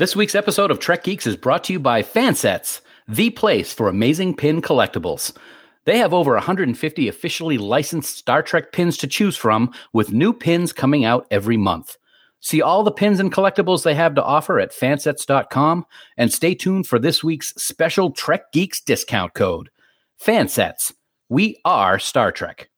This week's episode of Trek Geeks is brought to you by Fansets, the place for amazing pin collectibles. They have over 150 officially licensed Star Trek pins to choose from, with new pins coming out every month. See all the pins and collectibles they have to offer at fansets.com and stay tuned for this week's special Trek Geeks discount code. Fansets. We are Star Trek.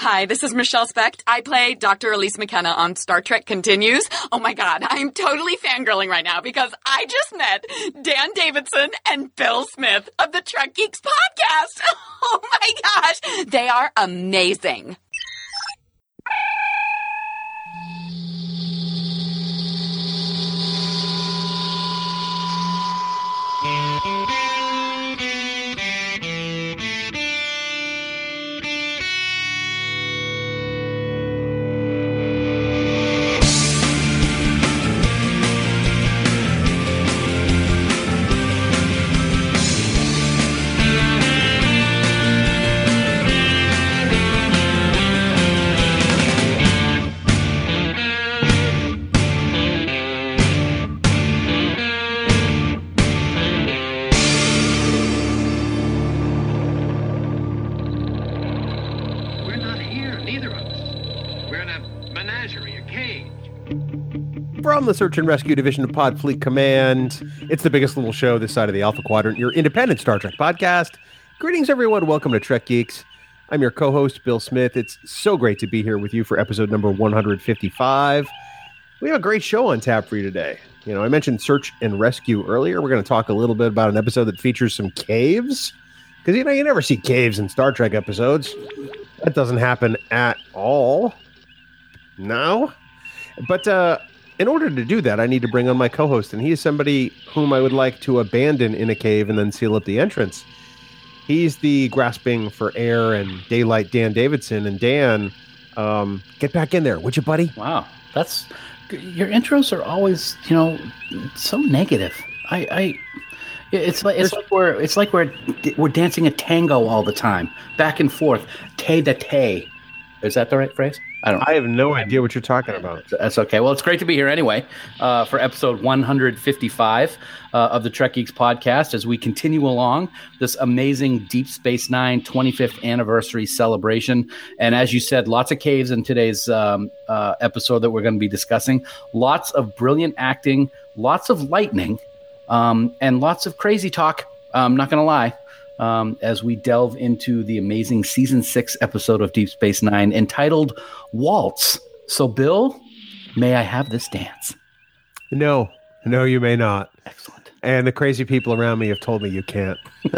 Hi, this is Michelle Specht. I play Dr. Elise McKenna on Star Trek Continues. Oh my god, I'm totally fangirling right now because I just met Dan Davidson and Bill Smith of the Trek Geeks podcast. Oh my gosh, they are amazing. The Search and Rescue Division of Pod Fleet Command, it's the biggest little show this side of the Alpha Quadrant, your independent Star Trek podcast. Greetings, everyone. Welcome to Trek Geeks. I'm your co host, Bill Smith. It's so great to be here with you for episode number 155. We have a great show on tap for you today. You know, I mentioned Search and Rescue earlier. We're going to talk a little bit about an episode that features some caves. Because, you know, you never see caves in Star Trek episodes. That doesn't happen at all. No. But uh, in order to do that, I need to bring on my co host, and he is somebody whom I would like to abandon in a cave and then seal up the entrance. He's the grasping for air and daylight Dan Davidson. And Dan, um, get back in there, would you, buddy? Wow, that's your intros are always you know so negative. I, I it's like it's like we're it's like we're we're dancing a tango all the time, back and forth, te to te. Is that the right phrase? I don't. I have no idea what you're talking about. That's okay. Well, it's great to be here anyway uh, for episode 155 uh, of the Trek Geeks podcast as we continue along this amazing Deep Space Nine 25th anniversary celebration. And as you said, lots of caves in today's um, uh, episode that we're going to be discussing. Lots of brilliant acting, lots of lightning, um, and lots of crazy talk. I'm not going to lie. Um, as we delve into the amazing season six episode of Deep Space Nine entitled Waltz. So, Bill, may I have this dance? No, no, you may not. Excellent. And the crazy people around me have told me you can't.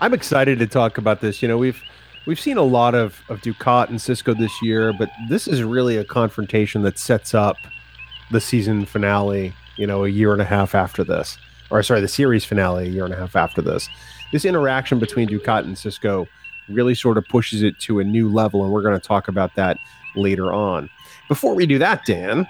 I'm excited to talk about this. You know, we've we've seen a lot of of Dukat and Sisko this year, but this is really a confrontation that sets up the season finale. You know, a year and a half after this, or sorry, the series finale a year and a half after this. This interaction between Dukat and Sisko really sort of pushes it to a new level, and we're going to talk about that later on. Before we do that, Dan,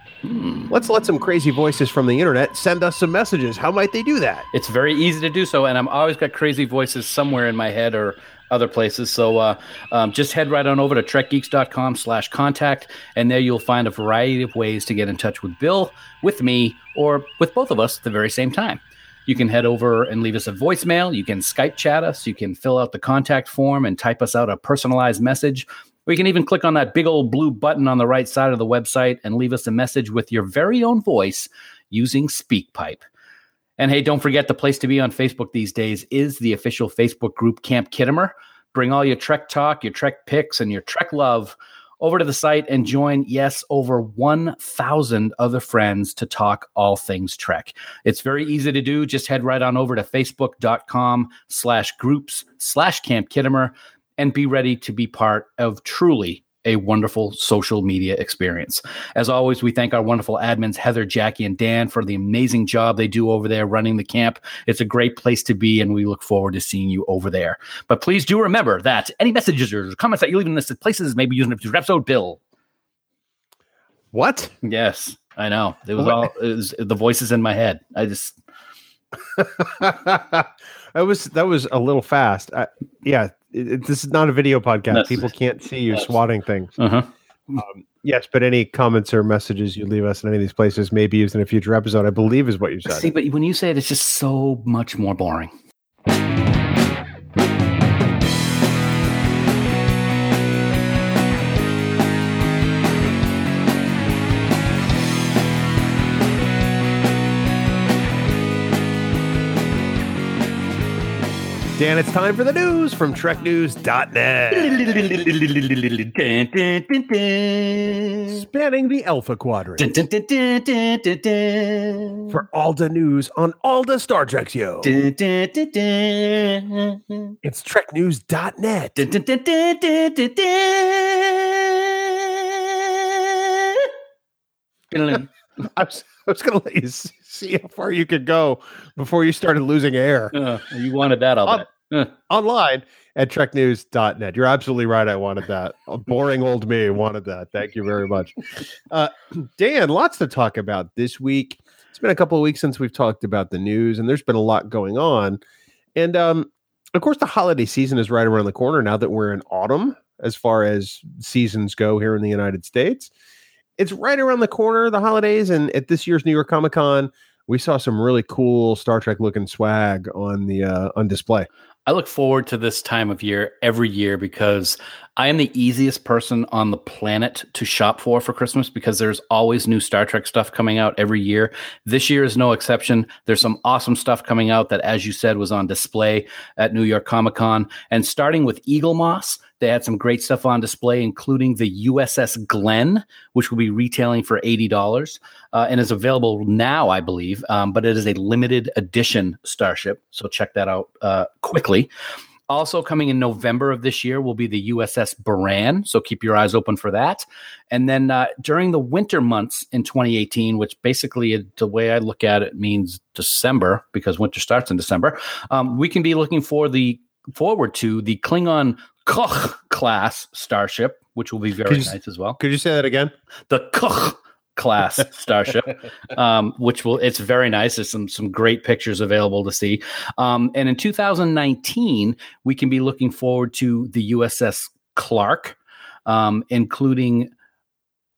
let's let some crazy voices from the internet send us some messages. How might they do that? It's very easy to do so, and I'm always got crazy voices somewhere in my head or other places. So uh, um, just head right on over to trekgeeks.com slash contact, and there you'll find a variety of ways to get in touch with Bill, with me, or with both of us at the very same time. You can head over and leave us a voicemail. You can Skype chat us. You can fill out the contact form and type us out a personalized message. Or you can even click on that big old blue button on the right side of the website and leave us a message with your very own voice using SpeakPipe. And hey, don't forget the place to be on Facebook these days is the official Facebook group Camp Khitomer. Bring all your Trek talk, your Trek pics, and your Trek love over to the site and join, yes, over 1,000 other friends to talk all things Trek. It's very easy to do. Just head right on over to facebook.com slash groups slash Camp Khitomer and be ready to be part of truly a wonderful social media experience. As always, we thank our wonderful admins, Heather, Jackie, and Dan, for the amazing job they do over there running the camp. It's a great place to be, and we look forward to seeing you over there. But please do remember that any messages or comments that you leave in this places may be used in a future episode. Bill. What? Yes, I know. It was all it was the voices in my head. I just that was that was a little fast. I, yeah, it, it- this is not a video podcast. No. People can't see you swatting things. uh-huh. Um, Yes, but any comments or messages you leave us in any of these places may be used in a future episode. I believe is what you said. See, but when you say it, it's just so much more boring. Dan, it's time for the news from TrekNews.net. Spanning the Alpha Quadrant. For all the news on all the Star Treks, yo. It's TrekNews.net. I was, I was going to let you see how far you could go before you started losing air. Uh, you wanted that, I'll Oh. bet. Uh, online at treknews.net. You're absolutely right. I wanted that. A boring old me wanted that. Thank you very much. Uh, Dan, lots to talk about this week. It's been a couple of weeks since we've talked about the news, and there's been a lot going on. And um, of course, the holiday season is right around the corner now that we're in autumn as far as seasons go here in the United States. It's right around the corner, the holidays. And at this year's New York Comic Con, we saw some really cool Star Trek looking swag on the uh, on display. I look forward to this time of year every year because I am the easiest person on the planet to shop for for Christmas because there's always new Star Trek stuff coming out every year. This year is no exception. There's some awesome stuff coming out that, as you said, was on display at New York Comic Con. And starting with Eaglemoss, they had some great stuff on display, including the USS Glenn, which will be retailing for $80 uh, and is available now, I believe. Um, but it is a limited edition starship. So check that out uh, quickly. Also, coming in November of this year will be the USS Buran. So keep your eyes open for that. And then uh, during the winter months in 2018, which basically the way I look at it means December because winter starts in December, um, we can be looking for the forward to the Klingon Koch class starship, which will be very you nice as well Could you say that again? the Koch class starship, um, which will it's very nice. There's some some great pictures available to see. Um, and in 2019, we can be looking forward to the USS Clark, um, including.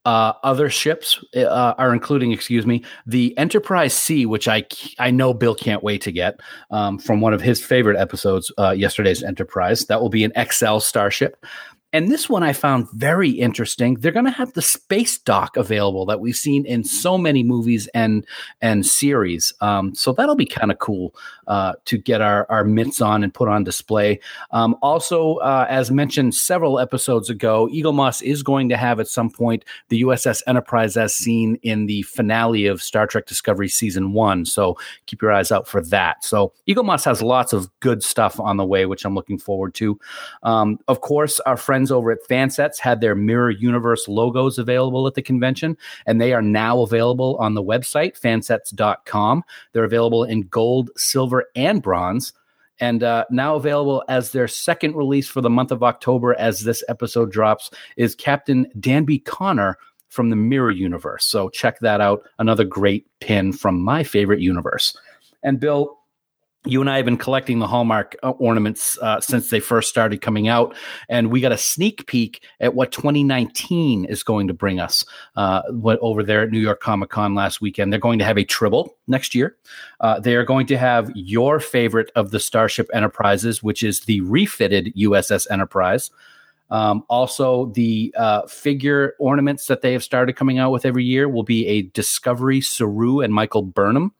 Uh, other ships uh, are including, excuse me, the Enterprise C, which I I know Bill can't wait to get um, from one of his favorite episodes, uh, yesterday's Enterprise. That will be an XL starship. And this one I found very interesting. They're going to have the space dock available that we've seen in so many movies and and series. Um, so that'll be kind of cool uh, to get our our mitts on and put on display. Um, also, uh, as mentioned several episodes ago, Eaglemoss is going to have at some point the USS Enterprise as seen in the finale of Star Trek Discovery season one. So keep your eyes out for that. So Eaglemoss has lots of good stuff on the way, which I'm looking forward to. Um, of course, our friends over at Fansets had their Mirror Universe logos available at the convention, and they are now available on the website, fansets.com. They're available in gold, silver, and bronze. And uh, now available as their second release for the month of October, as this episode drops, is Captain Danby Connor from the Mirror Universe. So check that out. Another great pin from my favorite universe. And Bill, you and I have been collecting the Hallmark uh, ornaments uh, since they first started coming out, and we got a sneak peek at what 2019 is going to bring us. Uh, what over there at New York Comic Con last weekend, they're going to have a Tribble next year. Uh, they are going to have your favorite of the Starship Enterprises, which is the refitted USS Enterprise. Um, also, the uh, figure ornaments that they have started coming out with every year will be a Discovery Saru and Michael Burnham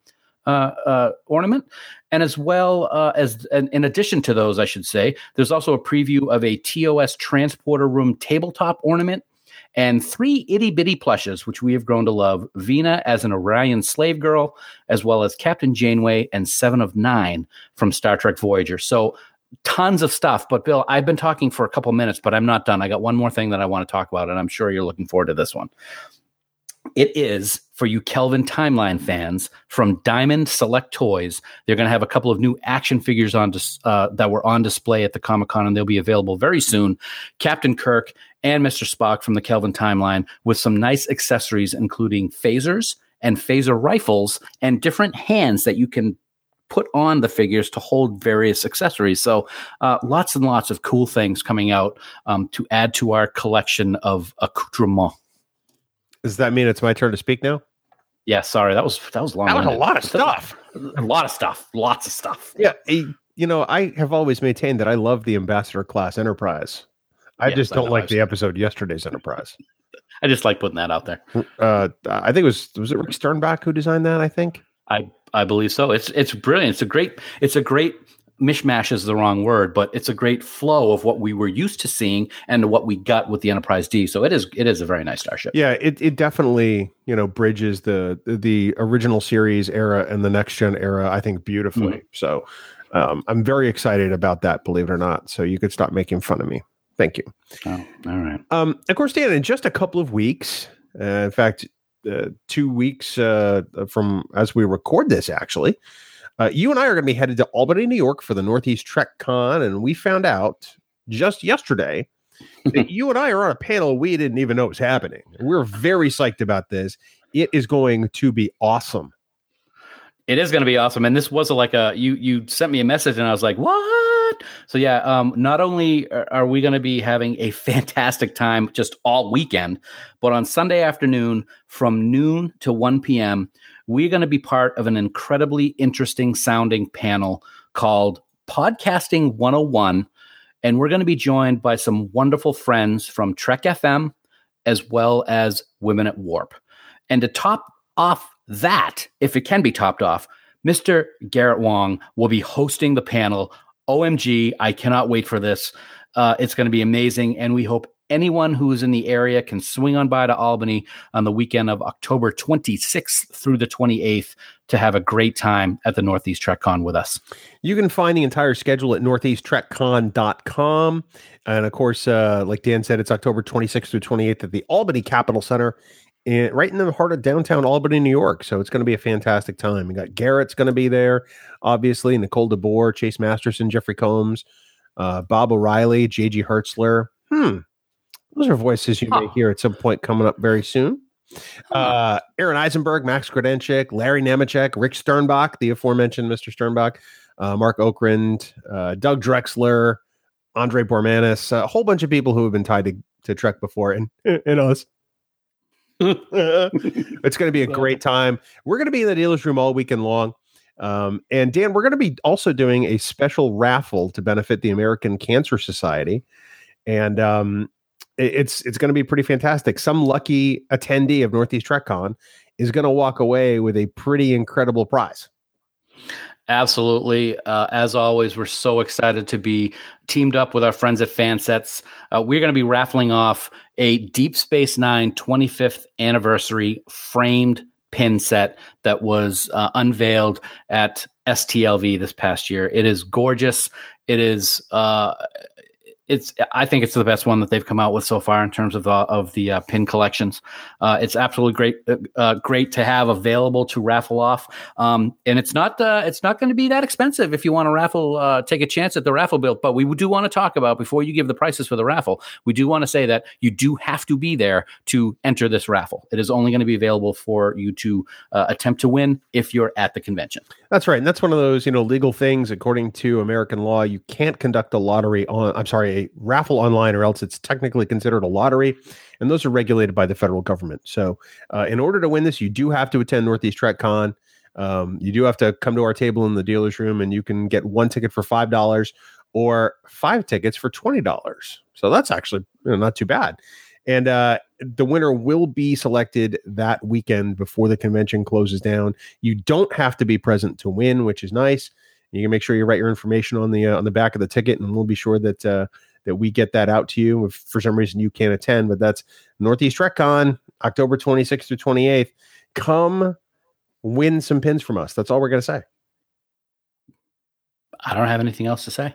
uh, uh, ornament. And as well uh, as, in addition to those, I should say, there's also a preview of a TOS transporter room tabletop ornament and three itty bitty plushes, which we have grown to love Vina as an Orion slave girl, as well as Captain Janeway and Seven of Nine from Star Trek Voyager. So, tons of stuff. But, Bill, I've been talking for a couple minutes, but I'm not done. I got one more thing that I want to talk about, and I'm sure you're looking forward to this one. It is for you Kelvin Timeline fans from Diamond Select Toys. They're going to have a couple of new action figures on dis- uh, that were on display at the Comic Con, and they'll be available very soon. Captain Kirk and Mr. Spock from the Kelvin Timeline with some nice accessories, including phasers and phaser rifles and different hands that you can put on the figures to hold various accessories. So, uh, lots and lots of cool things coming out um, to add to our collection of accoutrements. Does that mean it's my turn to speak now? Yeah, sorry, that was that was long. That was a lot of stuff. A lot of stuff. Lots of stuff. Yeah, you know, I have always maintained that I love the ambassador class Enterprise. I Yes, just don't know, like the episode yesterday's Enterprise. I just like putting that out there. Uh, I think it was was it Rick Sternbach who designed that. I think. I I believe so. It's it's brilliant. It's a great it's a great mishmash is the wrong word, but it's a great flow of what we were used to seeing and what we got with the Enterprise D. So it is it is a very nice starship. Yeah, it it definitely you know bridges the the original series era and the next gen era. I think beautifully. So um, I'm very excited about that. Believe it or not. So you could stop making fun of me. Thank you. Oh, all right. Um, of course, Dan, in just a couple of weeks, uh, in fact, uh, two weeks uh, from as we record this, actually, uh, you and I are going to be headed to Albany, New York for the Northeast Trek Con. And we found out just yesterday that you and I are on a panel we didn't even know was happening. We're very psyched about this. It is going to be awesome. It is going to be awesome, and this was a, like a you you sent me a message, and I was like, what? So yeah, um, not only are are we going to be having a fantastic time just all weekend, but on Sunday afternoon from noon to one p.m., we're going to be part of an incredibly interesting sounding panel called Podcasting 101, and we're going to be joined by some wonderful friends from Trek FM as well as Women at Warp. And to top off that, if it can be topped off, Mr. Garrett Wang will be hosting the panel. OMG, I cannot wait for this. Uh, it's going to be amazing. And we hope anyone who is in the area can swing on by to Albany on the weekend of October 26th through the 28th to have a great time at the Northeast TrekCon with us. You can find the entire schedule at northeasttrekcon.com. And of course, uh, like Dan said, it's October 26th through 28th at the Albany Capital Center, in, right in the heart of downtown Albany, New York. So it's going to be a fantastic time. We got Garrett's going to be there, obviously, Nicole DeBoer, Chase Masterson, Jeffrey Combs, uh, Bob O'Reilly, JG Hertzler. Hmm. Those are voices you may hear at some point coming up very soon. Uh, Aron Eisenberg, Max Grodénchik, Larry Nemecek, Rick Sternbach, the aforementioned Mr. Sternbach, uh, Marc Okrand, uh, Doug Drexler, Andre Bormanis, a whole bunch of people who have been tied to, to Trek before, and and us. it's going to be a great time. We're going to be in the dealer's room all weekend long. Um, and Dan, we're going to be also doing a special raffle to benefit the American Cancer Society. And um, it's it's going to be pretty fantastic. Some lucky attendee of Northeast TrekCon is going to walk away with a pretty incredible prize. Absolutely. Uh, as always, we're so excited to be teamed up with our friends at Fansets. Uh, we're going to be raffling off a Deep Space Nine 25th anniversary framed pin set that was uh, unveiled at STLV this past year. It is gorgeous. It is. Uh, it's. I think it's the best one that they've come out with so far in terms of of the uh, pin collections. Uh, it's absolutely great. Uh, uh, great to have available to raffle off. Um, and it's not uh, it's not going to be that expensive if you want to raffle. Take a chance at the raffle bill. But we do want to talk about before you give the prices for the raffle. We do want to say that you do have to be there to enter this raffle. It is only going to be available for you to attempt to win if you're at the convention. That's right. And that's one of those, you know, legal things according to American law. You can't conduct a lottery on, I'm sorry, raffle online, or else it's technically considered a lottery. And those are regulated by the federal government. So, uh, in order to win this, you do have to attend Northeast TrekCon. Um, you do have to come to our table in the dealer's room, and you can get one ticket for $5 or five tickets for $20. So, that's actually you know, not too bad. And uh, the winner will be selected that weekend before the convention closes down. You don't have to be present to win, which is nice. You can make sure you write your information on the uh, on the back of the ticket, and we'll be sure that uh, that we get that out to you. If for some reason you can't attend, but that's Northeast TrekCon, October 26th through 28th. Come win some pins from us. That's all we're gonna say. I don't have anything else to say.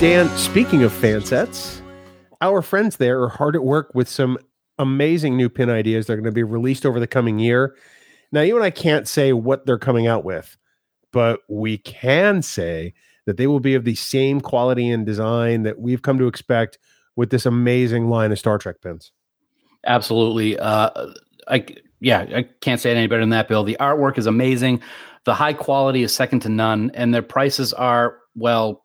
Dan, speaking of fan sets, our friends there are hard at work with some amazing new pin ideas. They're going to be released over the coming year. Now, you and I can't say what they're coming out with, but we can say that they will be of the same quality and design that we've come to expect with this amazing line of Star Trek pins. Absolutely. Uh, I yeah, I can't say it any better than that, Bill. The artwork is amazing. The high quality is second to none, and their prices are well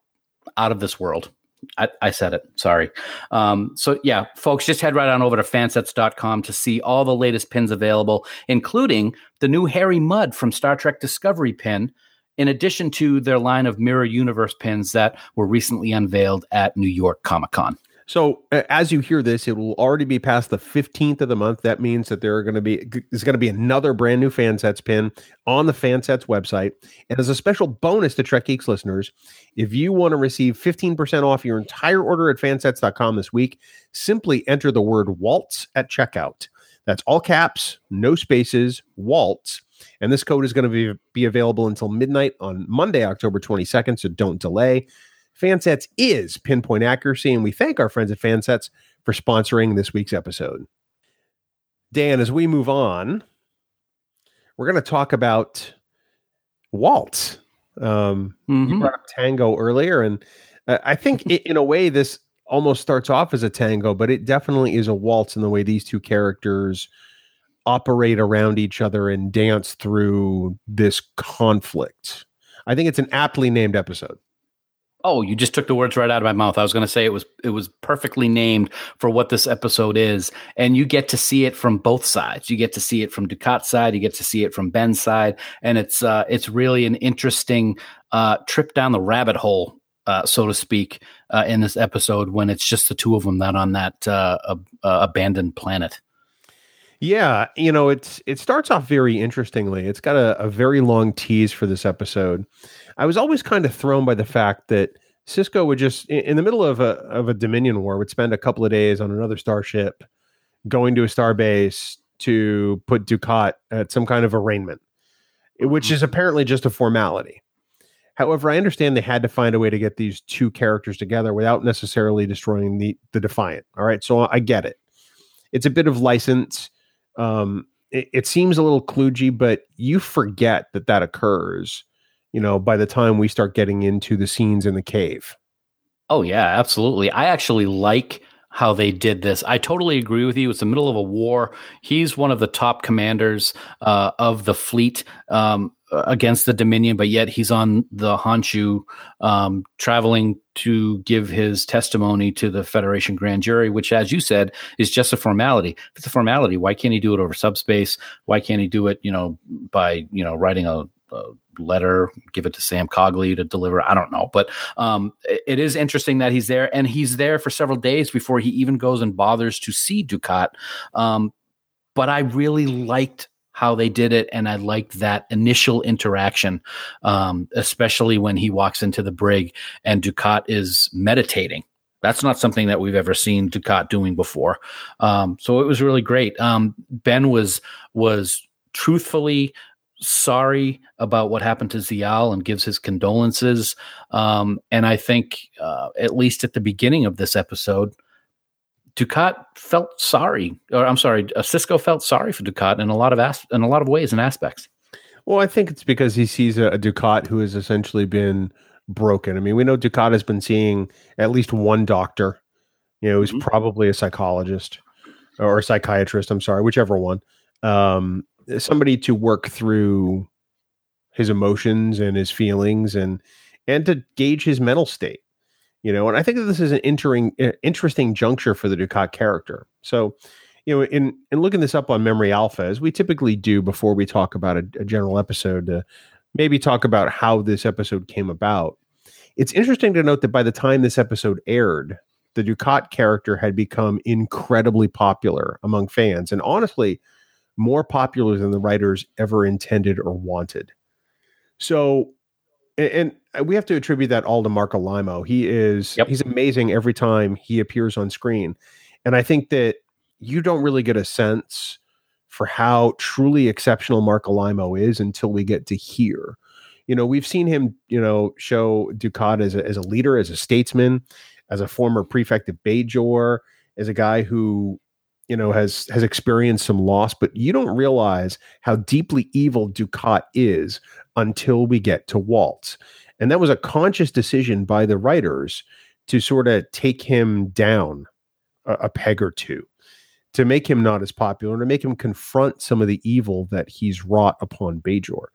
out of this world. I, I said it. Sorry. Um, so yeah, folks, just head right on over to fansets.com to see all the latest pins available, including the new Harry Mudd from Star Trek Discovery pin, in addition to their line of Mirror Universe pins that were recently unveiled at New York Comic Con. So as you hear this, it will already be past the 15th of the month. That means that there are going to be there's going to be another brand new Fansets pin on the Fansets website. And as a special bonus to Trek Geeks listeners, if you want to receive 15% off your entire order at fansets.com this week, simply enter the word waltz at checkout. That's all caps, no spaces, waltz. And this code is going to be, be available until midnight on Monday, October 22nd. So don't delay. Fansets is pinpoint accuracy, and we thank our friends at Fansets for sponsoring this week's episode. Dan, as we move on, we're going to talk about waltz. Um, Mhm. You brought up tango earlier, and uh, I think i in a way this almost starts off as a tango, but it definitely is a waltz in the way these two characters operate around each other and dance through this conflict. I think it's an aptly named episode. Oh, you just took the words right out of my mouth. I was going to say it was it was perfectly named for what this episode is, and you get to see it from both sides. You get to see it from Dukat's side, you get to see it from Ben's side, and it's uh, it's really an interesting uh, trip down the rabbit hole, uh, so to speak, uh, in this episode when it's just the two of them that on that uh, ab- uh, abandoned planet. Yeah, you know, it's it starts off very interestingly. It's got a, a very long tease for this episode. I was always kind of thrown by the fact that Sisko would just in the middle of a of a Dominion war would spend a couple of days on another starship, going to a star base to put Dukat at some kind of arraignment, which is apparently just a formality. However, I understand they had to find a way to get these two characters together without necessarily destroying the the Defiant. All right, so I get it. It's a bit of license. Um, it, it seems a little kludgy, but you forget that that occurs. You know, by the time we start getting into the scenes in the cave. Oh yeah, absolutely. I actually like how they did this. I totally agree with you. It's the middle of a war. He's one of the top commanders uh, of the fleet um, against the Dominion, but yet he's on the Honshu, um, traveling to give his testimony to the Federation grand jury, which, as you said, is just a formality. If it's a formality, why can't he do it over subspace? Why can't he do it, you know, by you know writing a, a letter, give it to Sam Cogley to deliver. I don't know, but um, it, is interesting that he's there, and he's there for several days before he even goes and bothers to see Dukat. Um, but I really liked how they did it, and I liked that initial interaction, um, especially when he walks into the brig and Dukat is meditating. That's not something that we've ever seen Dukat doing before. Um, so it was really great. Um, ben was was truthfully sorry about what happened to Ziyal and gives his condolences. Um, and I think, uh, at least at the beginning of this episode, Dukat felt sorry, or I'm sorry, uh, Sisko felt sorry for Dukat in a lot of as- in a lot of ways and aspects. Well, I think it's because he sees a, a Dukat who has essentially been broken. I mean, we know Dukat has been seeing at least one doctor. You know, who's Mhm. probably a psychologist or a psychiatrist. I'm sorry, whichever one. Um, somebody to work through his emotions and his feelings and and to gauge his mental state. You know, and I think that this is an entering, uh, interesting juncture for the Dukat character. So, you know, in in looking this up on Memory Alpha, as we typically do before we talk about a, a general episode, to maybe talk about how this episode came about. It's interesting to note that by the time this episode aired, the Dukat character had become incredibly popular among fans, and honestly, more popular than the writers ever intended or wanted. So, and, and we have to attribute that all to Marc Alaimo. He is Yep. he's amazing every time he appears on screen, and I think that you don't really get a sense for how truly exceptional Marc Alaimo is until we get to here. You know, we've seen him, you know, show Dukat as a, as a leader, as a statesman, as a former prefect of Bajor, as a guy who, you know, has has experienced some loss, but you don't realize how deeply evil Dukat is until we get to Waltz. And that was a conscious decision by the writers to sort of take him down a, a peg or two to make him not as popular, to make him confront some of the evil that he's wrought upon Bajor.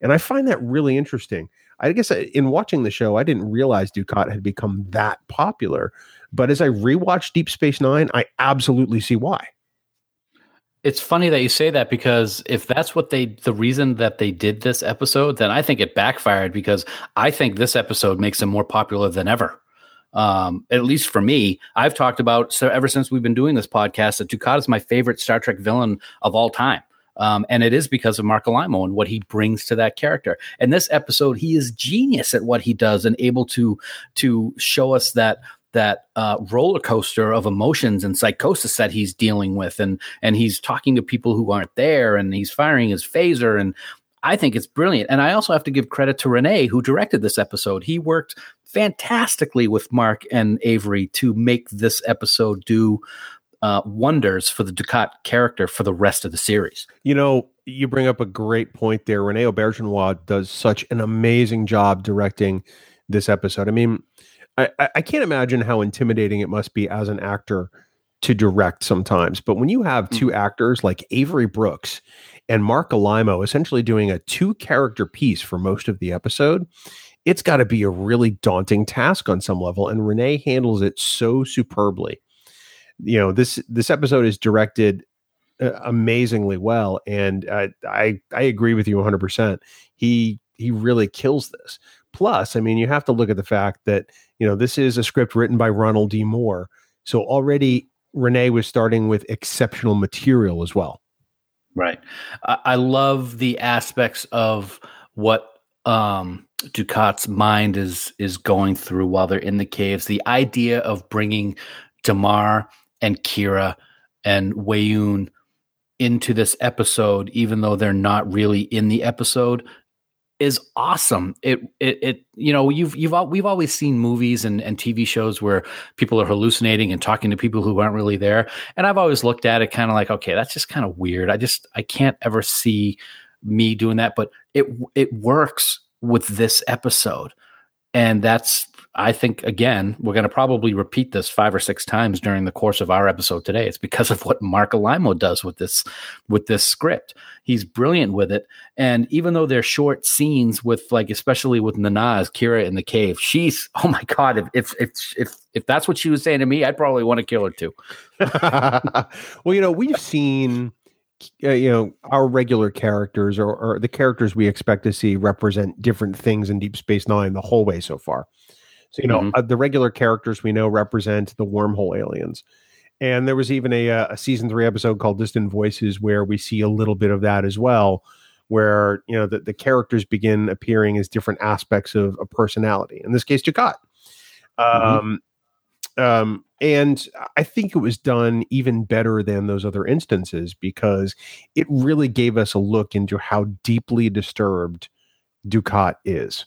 And I find that really interesting. I guess in watching the show, I didn't realize Dukat had become that popular. But as I rewatched Deep Space Nine, I absolutely see why. It's funny that you say that because if that's what they, the reason that they did this episode, then I think it backfired because I think this episode makes him more popular than ever. Um, at least for me, I've talked about so ever since we've been doing this podcast that Dukat is my favorite Star Trek villain of all time. Um, and it is because of Marc Alaimo and what he brings to that character. And this episode, he is genius at what he does and able to to show us that that uh, roller coaster of emotions and psychosis that he's dealing with, and and he's talking to people who aren't there, and he's firing his phaser, and I think it's brilliant. And I also have to give credit to Rene, who directed this episode. He worked fantastically with Marc and Avery to make this episode do uh, wonders for the Dukat character for the rest of the series. You know, you bring up a great point there. Rene Auberjonois does such an amazing job directing this episode. I mean, I, I can't imagine how intimidating it must be as an actor to direct sometimes. But when you have two mm-hmm. actors like Avery Brooks and Marc Alaimo essentially doing a two character piece for most of the episode, it's got to be a really daunting task on some level. And Rene handles it so superbly. You know, this this episode is directed uh, amazingly well, and uh, I I agree with you 100. percent He he really kills this. Plus, I mean, you have to look at the fact that you know this is a script written by Ronald D. Moore, so already Rene was starting with exceptional material as well. Right. I, love the aspects of what um, Dukat's mind is is going through while they're in the caves. The idea of bringing Damar and Kira and Weyoun into this episode, even though they're not really in the episode, is awesome. It, it, it, you know, you've, you've, we've always seen movies and, and TV shows where people are hallucinating and talking to people who aren't really there. And I've always looked at it kind of like, okay, that's just kind of weird. I just, I can't ever see me doing that, but it, it works with this episode. And that's I think again, we're going to probably repeat this five or six times during the course of our episode today. It's because of what Marc Alaimo does with this with this script. He's brilliant with it, and even though they're short scenes with like, especially with Nana's, Kira in the cave, she's oh my god! If if if if, if that's what she was saying to me, I'd probably want to kill her too. well, you know, we've seen uh, you know our regular characters or, or, the characters we expect to see represent different things in deep space nine the whole way so far so, you know, mm-hmm. uh, the regular characters we know represent the wormhole aliens. And there was even a, uh, a season three episode called Distant Voices where we see a little bit of that as well, where, you know, the, the characters begin appearing as different aspects of a personality. In this case, Dukat. Mm-hmm. Um, um, and I think it was done even better than those other instances because it really gave us a look into how deeply disturbed Dukat is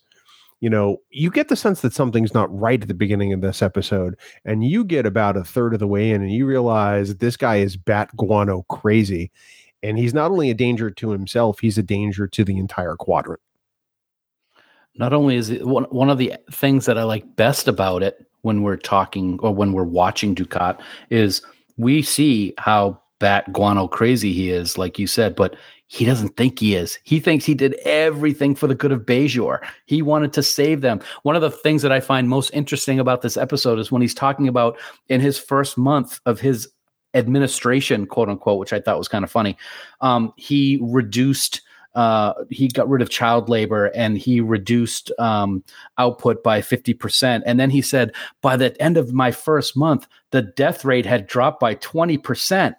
you know, you get the sense that something's not right at the beginning of this episode, and you get about a third of the way in, and you realize this guy is bat guano crazy, and he's not only a danger to himself, he's a danger to the entire quadrant. Not only is it one, one of the things that I like best about it when we're talking or when we're watching Dukat is we see how bat guano crazy he is, like you said, but he doesn't think he is. He thinks he did everything for the good of Bajor. He wanted to save them. One of the things that I find most interesting about this episode is when he's talking about in his first month of his administration, quote unquote, which I thought was kind of funny. Um, he reduced. Uh, he got rid of child labor and he reduced um, output by 50%. And then he said, by the end of my first month, the death rate had dropped by 20%.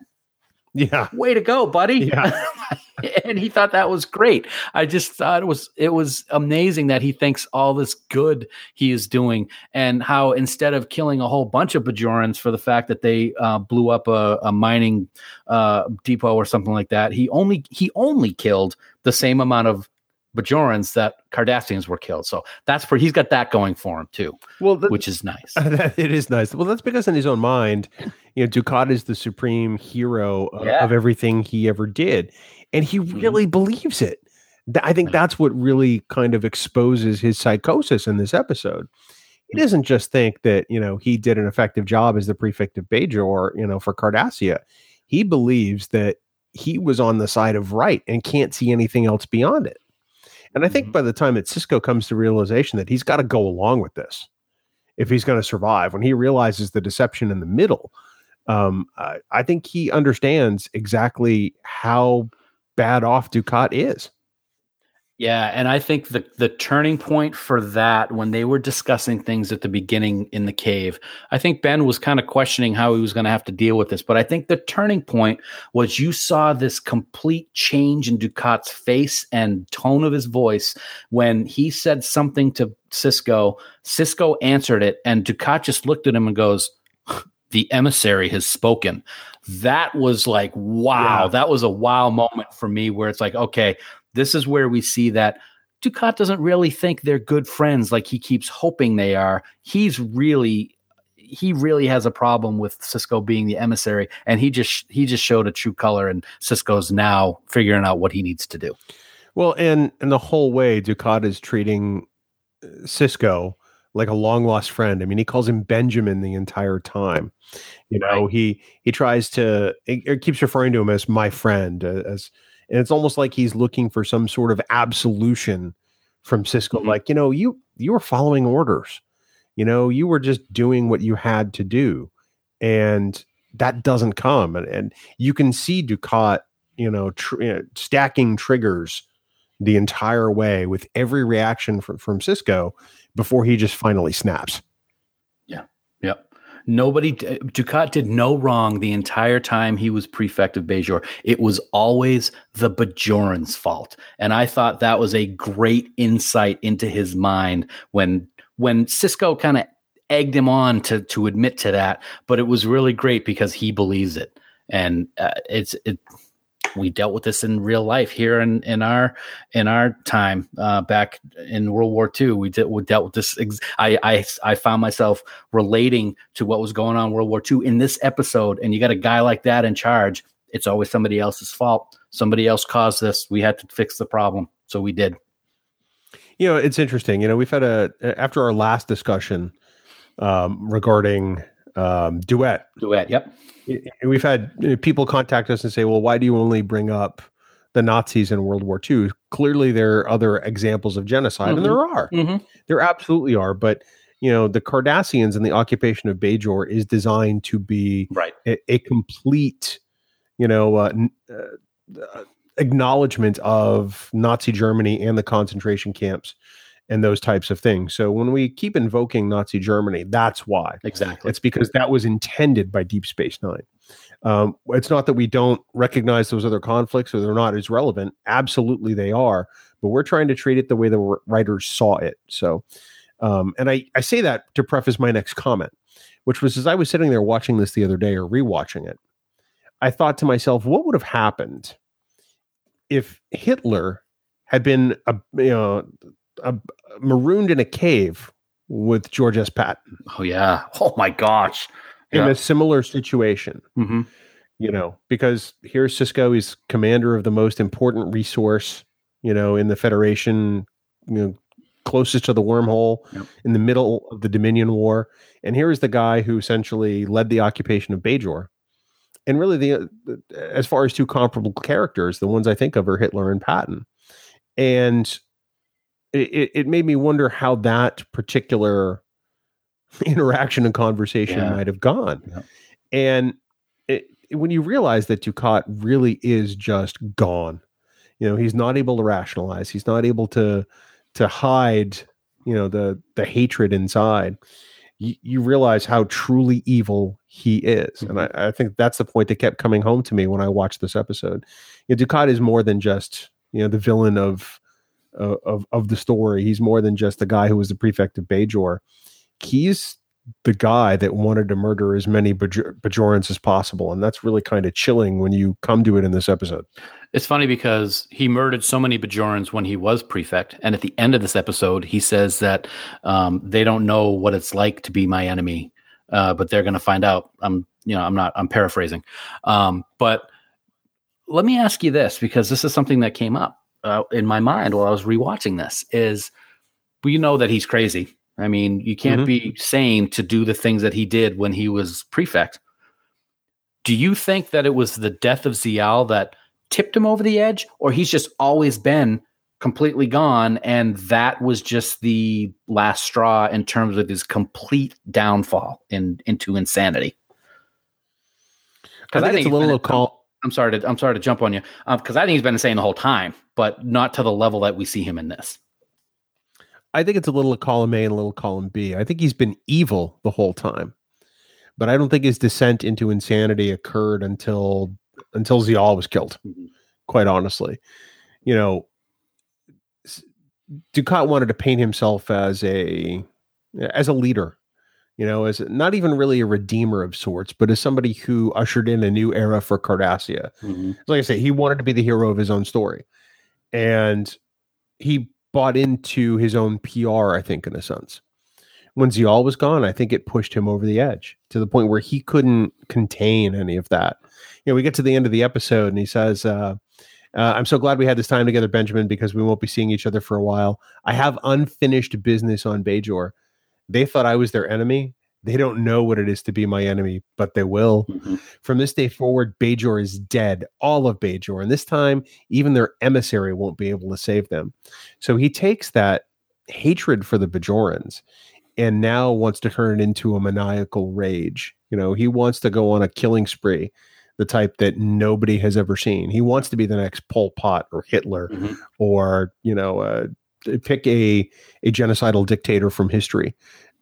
Yeah. Way to go, buddy. Yeah. and he thought that was great. I just thought it was it was amazing that he thinks all this good he is doing and how instead of killing a whole bunch of Bajorans for the fact that they uh, blew up a, a mining uh, depot or something like that, he only he only killed the same amount of Bajorans that Cardassians were killed. So that's for he's got that going for him too. Well, that, which is nice. it is nice. Well, that's because in his own mind, you know, Dukat is the supreme hero of, yeah. of everything he ever did, and he mm-hmm. really mm-hmm. believes it. I think that's what really kind of exposes his psychosis in this episode. He mm. doesn't just think that you know he did an effective job as the prefect of Bajor, you know, for Cardassia. he believes that he was on the side of right and can't see anything else beyond it. And I think Mhm. by the time that Sisko comes to realization that he's got to go along with this if he's going to survive, when he realizes the deception in the middle, um, I, I think he understands exactly how bad off Dukat is. Yeah, and I think the the turning point for that when they were discussing things at the beginning in the cave, I think Ben was kind of questioning how he was going to have to deal with this. But I think the turning point was you saw this complete change in Dukat's face and tone of his voice when he said something to Sisko. Sisko answered it, and Dukat just looked at him and goes, "The emissary has spoken." That was like wow. Yeah. That was a wow moment for me, where it's like, okay this is where we see that Dukat doesn't really think they're good friends like he keeps hoping they are. He's really he really has a problem with Sisko being the emissary and he just he just showed a true color and Sisko's now figuring out what he needs to do. Well, and and the whole way Dukat is treating uh, Sisko like a long lost friend. I mean, he calls him Benjamin the entire time. You know, Right. he he tries to it, it keeps referring to him as my friend uh, as and it's almost like he's looking for some sort of absolution from Sisko Mhm. like, you know, you you were following orders. You know, you were just doing what you had to do. And that doesn't come and, and you can see Dukat, you know, tr- you know, stacking triggers the entire way with every reaction from, from Sisko before he just finally snaps. Nobody, Dukat did no wrong the entire time he was prefect of Bajor. It was always the Bajorans' fault. And I thought that was a great insight into his mind when, when Sisko kind of egged him on to, to admit to that. But it was really great because he believes it. And uh, it's, it, we dealt with this in real life here in, in our in our time uh, back in World War II. We did we dealt with this. Ex- I, I I found myself relating to what was going on in World War II in this episode. And you got a guy like that in charge. It's always somebody else's fault. Somebody else caused this. We had to fix the problem, so we did. You know, it's interesting. You know, we've had a after our last discussion um, regarding um, duet. Duet. Yep. We've had people contact us and say, "Well, why do you only bring up the Nazis in World War II? Clearly, there are other examples of genocide, and Mhm. there are. Mm-hmm. There absolutely are. But you know, the Cardassians and the occupation of Bajor is designed to be Right. a, a complete, you know, uh, uh, uh, acknowledgement of Nazi Germany and the concentration camps and those types of things. So when we keep invoking Nazi Germany, that's why. Exactly. It's because that was intended by Deep Space Nine. Um, it's not that we don't recognize those other conflicts or they're not as relevant. Absolutely, they are. But we're trying to treat it the way the writers saw it. So, um, and I, I say that to preface my next comment, which was as I was sitting there watching this the other day or rewatching it, I thought to myself, what would have happened if Hitler had been a, you know, marooned in a cave with George S. Patton oh yeah. Oh my gosh. in a similar situation? Mm-hmm. you know, because here's Sisko, he's commander of the most important resource, you know, in the Federation, you know, closest to the wormhole Yep. in the middle of the Dominion War. And here's the guy who essentially led the occupation of Bajor. And really, the as far as two comparable characters, the ones I think of are Hitler and Patton. And it, it- made me wonder how that particular interaction and conversation Yeah. might have gone. Yep. And it, when you realize that Dukat really is just gone, you know, he's not able to rationalize. He's not able to to hide, you know, the the hatred inside. You, you realize how truly evil he is, and I, mm-hmm. I think that's the point that kept coming home to me when I watched this episode. You know, Dukat is more than just you know the villain of of of the story. He's more than just the guy who was the prefect of Bajor. He's the guy that wanted to murder as many Baj- Bajorans as possible, and that's really kind of chilling when you come to it in this episode. It's funny because he murdered so many Bajorans when he was prefect, and at the end of this episode, he says that um, they don't know what it's like to be my enemy, uh, but they're going to find out. I'm, you know, I'm not. I'm paraphrasing, um, but let me ask you this because this is something that came up uh, in my mind while I was rewatching this. Is we know that he's crazy. I mean, you can't Mhm. be sane to do the things that he did when he was prefect. do you think that it was the death of Ziyal that tipped him over the edge, or he's just always been completely gone, and that was just the last straw in terms of his complete downfall in into insanity? I think, it's a little call. I'm sorry to I'm sorry to jump on you because I think he's been insane the whole time, but not to the level that we see him in this. I think it's a little of column A and a little column B. I think he's been evil the whole time, but I don't think his descent into insanity occurred until until Ziyal was killed. Mhm. Quite honestly, you know, Dukat wanted to paint himself as a as a leader, you know, as not even really a redeemer of sorts, but as somebody who ushered in a new era for Cardassia like I say, he wanted to be the hero of his own story, and he bought into his own PR. I think, in a sense, when Ziyal was gone, I think it pushed him over the edge to the point where he couldn't contain any of that. You know, we get to the end of the episode, and he says, uh, uh, "I'm so glad we had this time together, Benjamin, because we won't be seeing each other for a while. I have unfinished business on Bajor. They thought I was their enemy." They don't know what it is to be my enemy, but they will. Mhm. From this day forward, Bajor is dead, all of Bajor. And this time, even their emissary won't be able to save them. So he takes that hatred for the Bajorans and now wants to turn it into a maniacal rage. You know, he wants to go on a killing spree, the type that nobody has ever seen. He wants to be the next Pol Pot or Hitler Mhm. or, you know, uh, pick a, a genocidal dictator from history.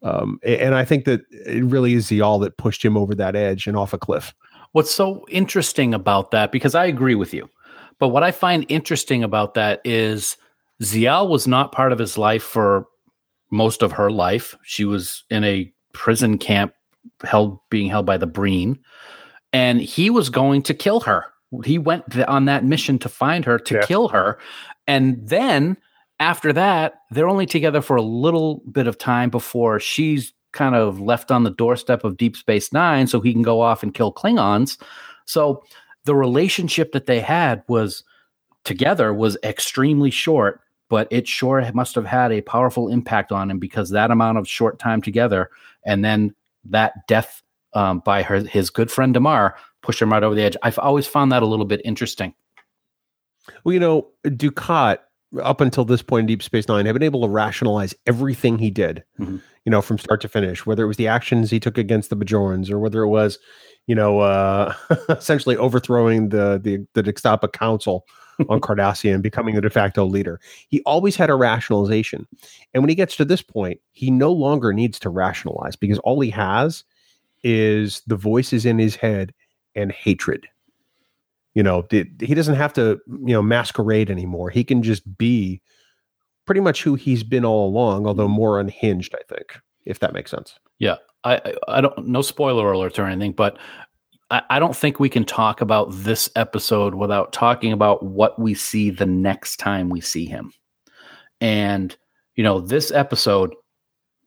Um, and I think that it really is the all that pushed him over that edge and off a cliff. What's so interesting about that, because I agree with you, but what I find interesting about that is Ziyal was not part of his life for most of her life. She was in a prison camp held being held by the Breen, and he was going to kill her. He went on that mission to find her to Yeah. kill her, and then after that, they're only together for a little bit of time before she's kind of left on the doorstep of Deep Space Nine so he can go off and kill Klingons. So the relationship that they had was together was extremely short, but it sure must have had a powerful impact on him because that amount of short time together and then that death um, by her his good friend Damar pushed him right over the edge. I've always found that a little bit interesting. Well, you know, Dukat, up until this point in Deep Space Nine, had been able to rationalize everything he did, Mhm. you know, from start to finish, whether it was the actions he took against the Bajorans or whether it was, you know, uh, essentially overthrowing the, the, the Detapa Council on Cardassia and becoming the de facto leader. He always had a rationalization. And when he gets to this point, he no longer needs to rationalize because all he has is the voices in his head and hatred you know he doesn't have to you know masquerade anymore he can just be pretty much who he's been all along although mm-hmm. more unhinged i think if that makes sense yeah I I don't no spoiler alerts or anything, but I, I don't think we can talk about this episode without talking about what we see the next time we see him. And you know, this episode,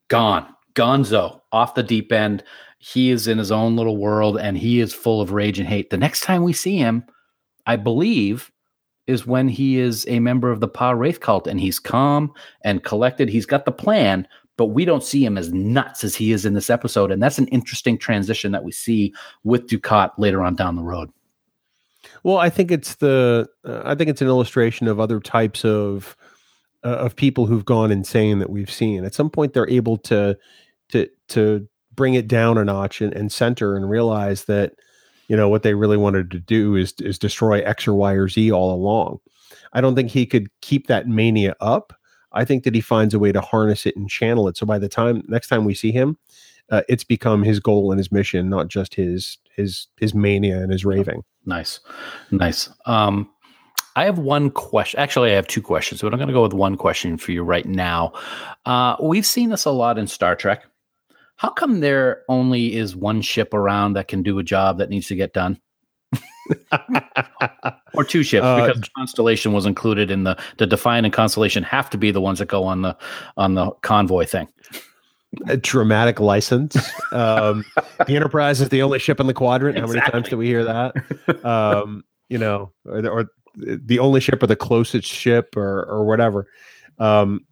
gone, Gonzo, off the deep end. He is in his own little world and he is full of rage and hate. The next time we see him, I believe, is when he is a member of the Pah-wraith cult and he's calm and collected. He's got the plan, but we don't see him as nuts as he is in this episode. And that's an interesting transition that we see with Dukat later on down the road. well i think it's the uh, i think it's an illustration of other types of uh, of people who've gone insane that we've seen at some point they're able to to to bring it down a notch and, and center and realize that you know what they really wanted to do is is destroy x or y or z all along i don't think he could keep that mania up i think that he finds a way to harness it and channel it so by the time next time we see him uh, it's become his goal and his mission not just his his his mania and his raving Nice. Nice. Um, I have one question. Actually, I have two questions, but I'm going to go with one question for you right now. Uh, we've seen this a lot in Star Trek. How come there only is one ship around that can do a job that needs to get done? Or two ships Uh, because Constellation was included in the the Defiant and Constellation have to be the ones that go on the on the convoy thing. a dramatic license. Um, the Enterprise is the only ship in the quadrant. How many times Exactly. do we hear that? Um, you know, or, or the only ship or the closest ship or or whatever. Um,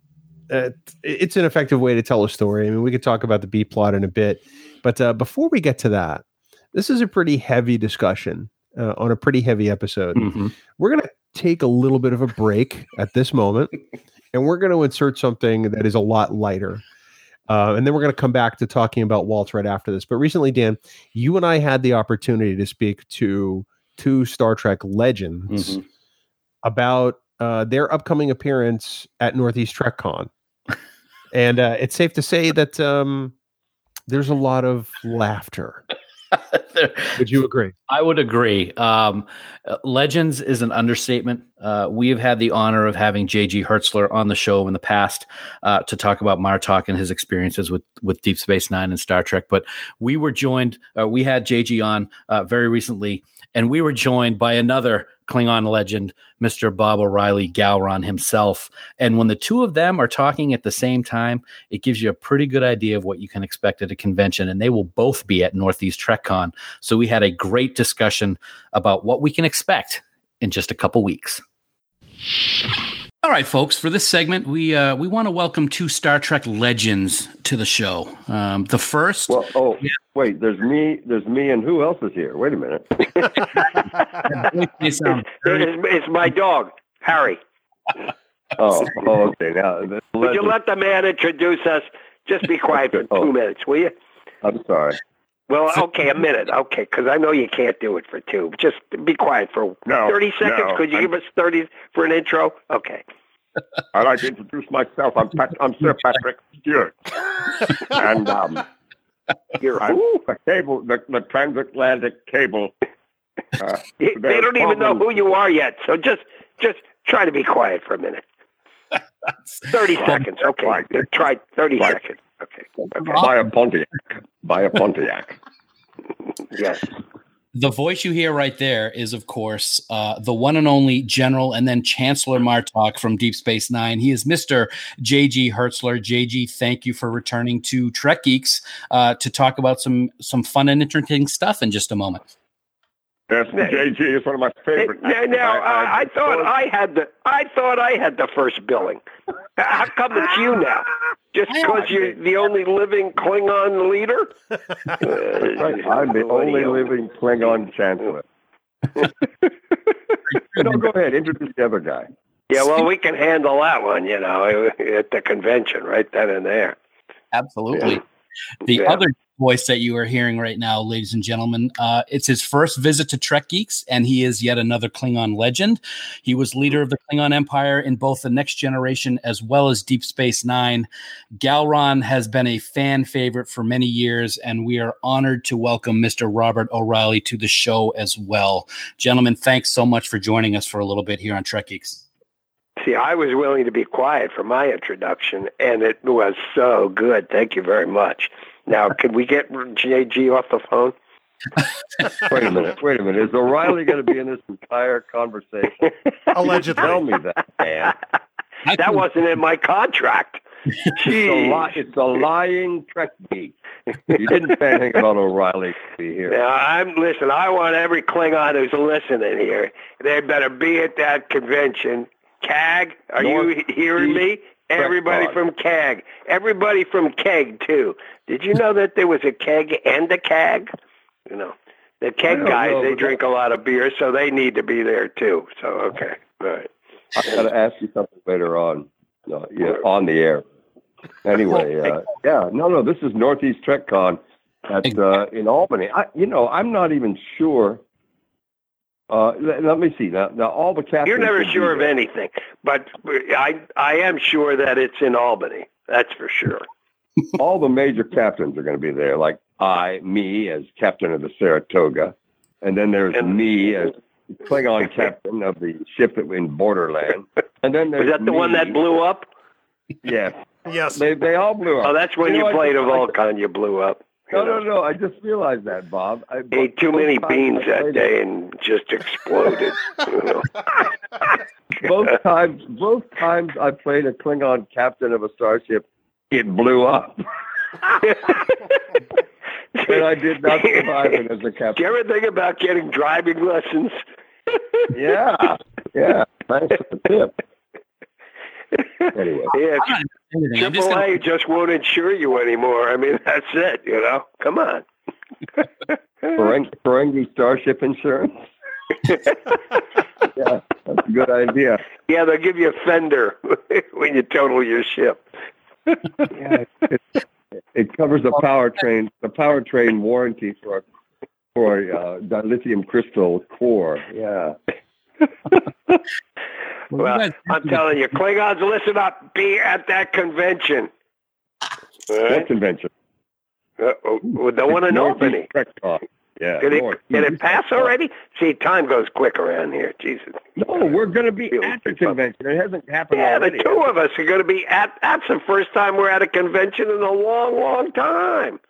uh, it's an effective way to tell a story. I mean, we could talk about the B plot in a bit, but uh, before we get to that, this is a pretty heavy discussion uh, on a pretty heavy episode. Mhm. We're going to take a little bit of a break at this moment, and we're going to insert something that is a lot lighter. Uh, and then we're going to come back to talking about Waltz right after this. But recently, Dan, you and I had the opportunity to speak to two Star Trek legends Mhm. about uh, their upcoming appearance at Northeast TrekCon. And uh, it's safe to say that um, there's a lot of laughter. Would you agree? I would agree. Um, uh, Legends is an understatement. Uh, we have had the honor of having JG Hertzler on the show in the past uh, to talk about Martok and his experiences with with Deep Space Nine and Star Trek. But we were joined. Uh, we had JG on uh, very recently, and we were joined by another Klingon legend, Mr. Bob O'Reilly Gowron himself. And when the two of them are talking at the same time, it gives you a pretty good idea of what you can expect at a convention. And they will both be at Northeast TrekCon. So we had a great discussion about what we can expect in just a couple weeks. All right, folks. For this segment, we uh, we want to welcome two Star Trek legends to the show. Um, the first, Well, oh, wait. There's me. There's me, and who else is here? Wait a minute. They It's, it's my dog, Harry. Oh, oh okay. Now, Would you let the man introduce us? Just be quiet for two Oh. minutes, will you? I'm sorry. Well, okay, a minute, okay, because I know you can't do it for two. Just be quiet for No, 30 seconds. no, Could you I'm- give us 30 for an intro? Okay. I'd like to introduce myself. I'm Pat, I'm Sir Patrick Stewart, and um, You're I'm who? the cable, the, the transatlantic cable. Uh, They, don't even know who you are yet, so just just try to be quiet for a minute. 30 seconds, okay. Try 30 Right. seconds. Okay. okay. By a Pontiac. By a Pontiac. Yes. the voice you hear right there is, of course, uh, the one and only General and then Chancellor Martok from Deep Space Nine. He is Mister JG Hertzler. JG, thank you for returning to Trek Geeks uh, to talk about some some fun and interesting stuff in just a moment. Yes, JG is one of my favorite. Now, now I, I thought I had the I thought I had the first billing. How come it's you now? Just because you're the only living Klingon leader? Right. I'm the only living Klingon chancellor. no, go ahead. Introduce the other guy. Yeah, well, we can handle that one, you know, at the convention, right then and there. Absolutely. The Yeah. other voice that you are hearing right now, ladies and gentlemen, uh, it's his first visit to Trek Geeks, and he is yet another Klingon legend. He was leader of the Klingon Empire in both the Next Generation as well as Deep Space Nine. Gowron has been a fan favorite for many years, and we are honored to welcome Mr. Robert O'Reilly to the show as well. Gentlemen, thanks so much for joining us for a little bit here on Trek Geeks. See, I was willing to be quiet for my introduction, and it was so good. Thank you very much. Now, can we get JG off the phone? Wait a minute. Wait a minute. Is O'Reilly going to be in this entire conversation? Allegedly. Tell me that, man. That wasn't in my contract. It's a, Jeez. li- it's a lying Trek geek. You didn't say anything about O'Reilly to be here. Now, I'm listen. I want every Klingon who's listening here. They better be at that convention. KAG, are you North he- hearing me? Everybody Trek from KAG. Everybody from KEG too. Did you know that there was a KEG and a KAG? You know, the I KEG guys know, they but drink a lot of beer, so they need to be there too. So okay, all right. I got to ask you something later on. Uh, yeah, on the air. Anyway, uh, yeah, no, no, this is Northeast TrekCon at uh, in Albany. I, you know, I'm not even sure. Uh, let, let me see now. Now, all the captains. You're never sure of anything, but I I am sure that it's in Albany. That's for sure. all the major captains are going to be there, like I, me as captain of the Saratoga, and then there's And- me as Klingon captain of the ship that in Borderland, and then Was there's that the one that blew up? Yes, Yes. they they all blew up. Oh, that's when You you, know, played a just- I- Vulcan. You blew up. No, know. no, no. I just realized that, Bob. I Ate too many beans that day and just exploded. you know. it- Both times, both times I played a Klingon captain of a starship, it blew up, and I did not survive it as a captain. Do you ever think about getting driving lessons? Yeah, yeah. Thanks for the tip. Anyway, Yeah, I'm not. I'm just Triple gonna- A just won't insure you anymore. I mean, that's it. You know, come on. Ferengi, Ferengi Starship Insurance. yeah, that's a good idea. Yeah, they'll give you a fender when you total your ship. Yeah, it, it covers the powertrain, the powertrain warranty for for uh, lithium crystal core. Yeah. Well, I'm telling you, Klingons, listen up. Be at that convention. All That convention. Uh, the one in Northeast Albany. Trek Talk. Yeah. Did it, did it pass already? See, time goes quick around here. Jesus. No, we're going to be at the convention. It hasn't happened Yeah, the two of us are going to be at. That's the first time we're at a convention in a long, long time.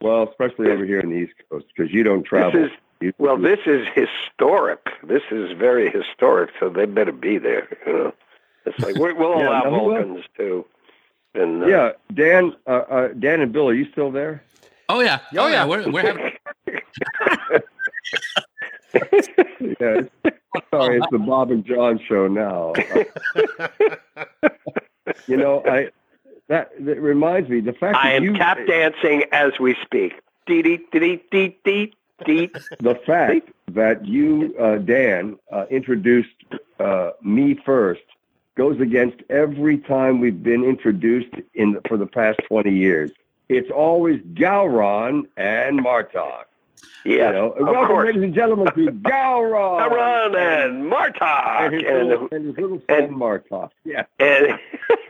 Well, especially over here in the East Coast, because you don't travel. This is well, this is historic. This is very historic. So they better be there. You know, it's like we're, we'll Yeah, allow no, we. Vulcans too. And uh, yeah, Dan, uh, uh, Dan and Bill, are you still there? Oh yeah, oh yeah. We're, we're having Yeah. Sorry, it's the Bob and John show now. you know, I that that reminds me the fact I that am you tap dancing as we speak. Dee dee dee dee dee dee. the fact that you, uh, Dan, uh, introduced uh, me first goes against every time we've been introduced in the, for the past twenty years. It's always Gowron and Martok. Yeah, You know, of welcome, course. ladies and gentlemen, to Gowron. Aaron and Martok and his, and little, and his little friend and- Martok. Yeah. and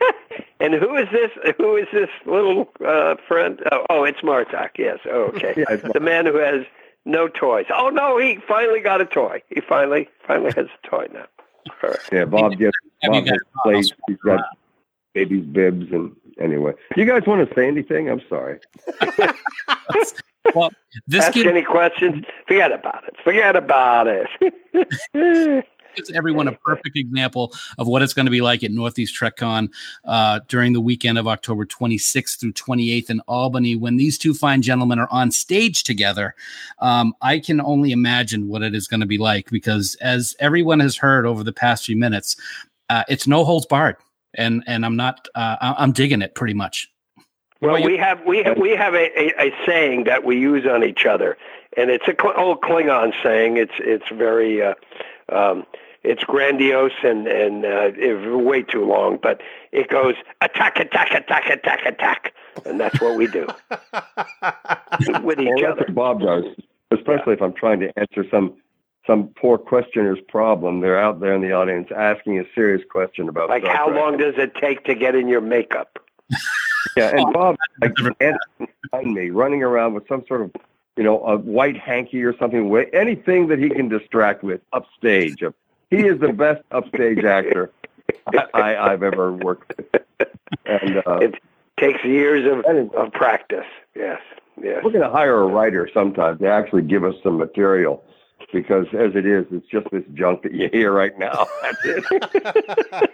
and who is this? Who is this little uh, friend? Oh, oh, it's Martok. Yes. Oh, okay. Yeah, the man who has no toys. Oh no, he finally got a toy. He finally finally has a toy now. All right. Yeah, Bob gets Have Bob has plates. He's got baby's bibs, and anyway, you guys want to say anything? I'm sorry. well. This Ask gives, any questions? Forget about it. Forget about it. gives everyone a perfect example of what it's going to be like at Northeast TrekCon uh, during the weekend of October 26th through 28th in Albany. When these two fine gentlemen are on stage together, um, I can only imagine what it is going to be like because, as everyone has heard over the past few minutes, uh, it's no holds barred, and and I'm not uh, I- I'm digging it pretty much. Well, we have we have we have a, a, a saying that we use on each other, and it's a cl- old Klingon saying. It's it's very uh, um, it's grandiose and and uh, it's way too long, but it goes attack, attack, attack, attack, attack, and that's what we do with each Well, that's other. what Bob does, especially if I'm trying to answer some some poor questioner's problem. They're out there in the audience asking a serious question about Like how Trek. long does it take to get in your makeup? Yeah, and Bob like, behind me, running around with some sort of, you know, a white hanky or something, anything that he can distract with upstage. He is the best upstage actor I, I've ever worked with. And uh, It takes years of, of practice. Yes, yes. we're going to hire a writer sometime to actually give us some material. Because as it is, it's just this junk that you hear right now. That's it.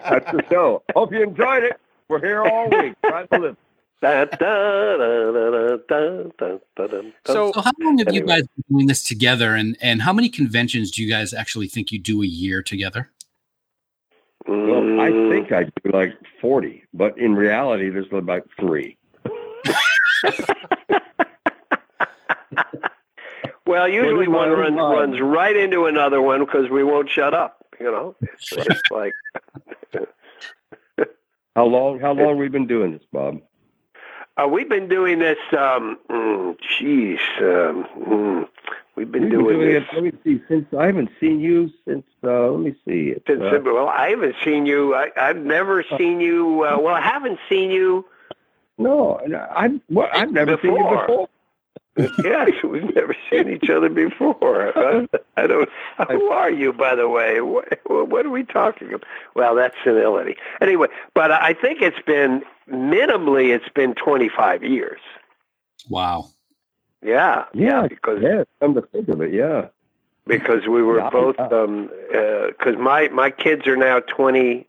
That's the show. Hope you enjoyed it. We're here all week. Trying to live. So, so, how long have anyway. you guys been doing this together, and and how many conventions do you guys actually think you do a year together? Well, I mm. think I do like forty, but in reality, there's about three. well, usually one runs, runs right into another one because we won't shut up. You know, it's like. How long? How long we've been doing this, Bob? Uh, we've been doing this. Um, mm, geez, um, mm, we've been We've doing, this it. Let me see. Since I haven't seen you since. Uh, let me see. Since. uh, well, I haven't seen you. I, I've never seen you. Uh, well, I haven't seen you. no, I've well, I've never seen you Before. before. yes, we've never seen each other before. Uh, I don't. Who are you, by the way? What, what are we talking about? Well, that's senility. Anyway, but I think it's been minimally. It's been twenty five years. Wow. Yeah, Yeah, because yeah. Come to think of it, yeah. because we were Yeah, both yeah. um because my my kids are now twenty.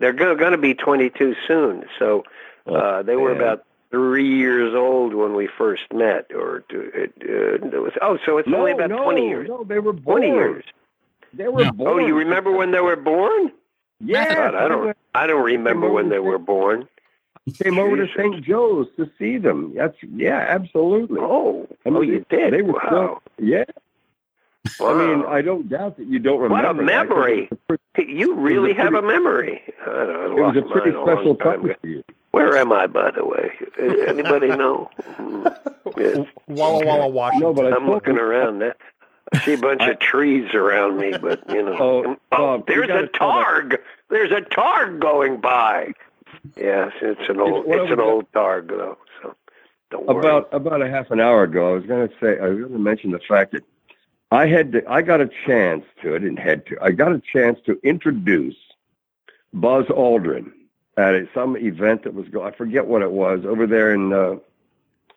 They're going to be twenty two soon. So uh, they were about three years old when we first met, or uh, it was oh, so it's No, only about no, twenty years. No, they were born. Twenty years. They were Yeah. born. Oh, you remember when they were born? Yeah, God, I don't. I don't remember when they were born. Came over to St. Joe's to see them. That's yeah, absolutely. Oh, I mean, oh, you did. They were wow. so, yeah. wow. I mean, I don't doubt that you don't remember. what remember. a that, 'cause memory! It was a pretty, You really pretty- have a memory. I don't know, I it was a pretty mine a long special time time for you. Where am I, by the way? Anybody know? Yes. Walla Walla, Washington. No, but I I'm looking you- around. There. I see a bunch of trees around me, but you know. Oh, Bob, oh, you there's a targ. There's a targ going by. Yes, it's an old. what It's an was- old targ, though. So don't worry. About about a half an hour ago, I was going to say I was going to mention the fact that I had to, I got a chance to I didn't head to I got a chance to introduce Buzz Aldrin at a, some event that was go I forget what it was over there in uh,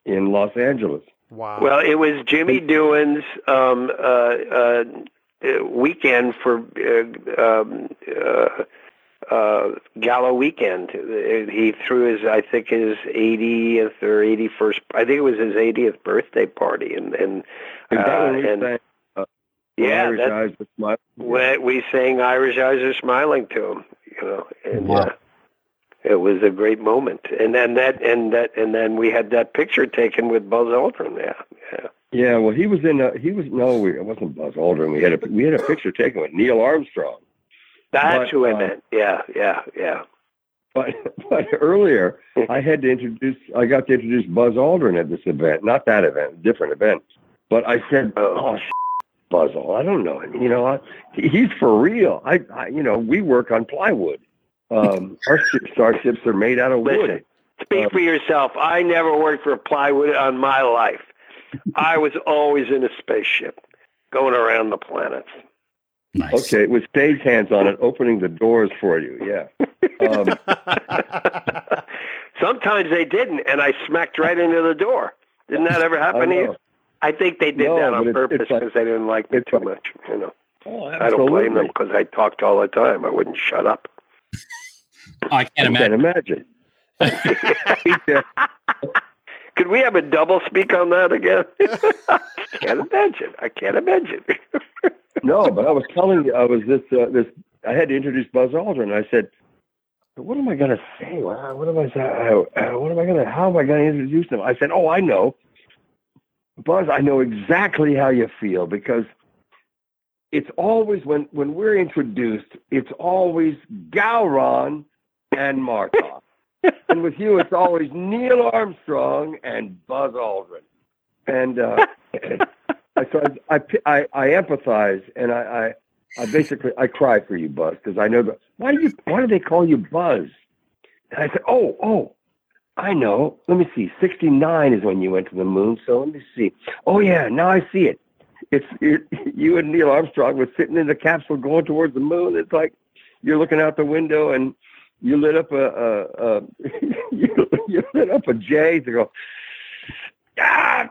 in Los Angeles. Wow. Well, it was Jimmy Doohan's um, uh, uh, uh, weekend for uh, um, uh, uh, Gala weekend. Uh, He threw his, I think, his 80th or 81st. I think it was his 80th birthday party, and and uh, and uh, yeah, Irish that, Eyes with Smile? we, we sang "Irish Eyes Are Smiling" to him. You know, and Wow. uh, it was a great moment. And then that, and that, and then we had that picture taken with Buzz Aldrin. Yeah, yeah. Yeah, well, he was in. A, he was no, we, it wasn't Buzz Aldrin. We had a we had a picture taken with Neil Armstrong. That's But, who I uh, meant. Yeah, yeah, yeah. But but earlier, I had to introduce. I got to introduce Buzz Aldrin at this event, not that event, different event. But I said, Oh. "Oh, Buzz Aldrin, I don't know him. You know, I, he's for real. I, I, you know, we work on plywood. Um, our ship, starships are made out of wood. Listen, speak for yourself. I never worked for plywood on my life. I was always in a spaceship, going around the planets. Nice. Okay, with stage hands on it, opening the doors for you. Yeah. Um, Sometimes they didn't, and I smacked right into the door. Didn't that ever happen to you? I think they did No, that on it's- purpose it's like- because they didn't like me too like- much. You know, Oh, I don't blame them because I talked all the time. I wouldn't shut up. I can't I can't imagine. Could we have a double speak on that again? I can't imagine. I can't imagine. No, but I was telling you, I was this, uh, this, I had to introduce Buzz Aldrin. I said, what am I going to say? What what am I, uh, what am I going to, how am I going to introduce him? I said, oh, I know. Buzz, I know exactly how you feel because it's always when, when we're introduced, it's always Gowron and Martok. And with you, it's always Neil Armstrong and Buzz Aldrin. And, uh, I, so I, I, I, empathize and I, I, I basically, I cry for you, Buzz, because I know that, why do you, why do they call you Buzz? And I said, oh, oh, I know. Let me see. 69 is when you went to the moon. So let me see. Oh yeah, now I see it. It's it, you and Neil Armstrong were sitting in the capsule going towards the moon. It's like you're looking out the window and you lit up a, a, a you, you lit up a J to go. Ah,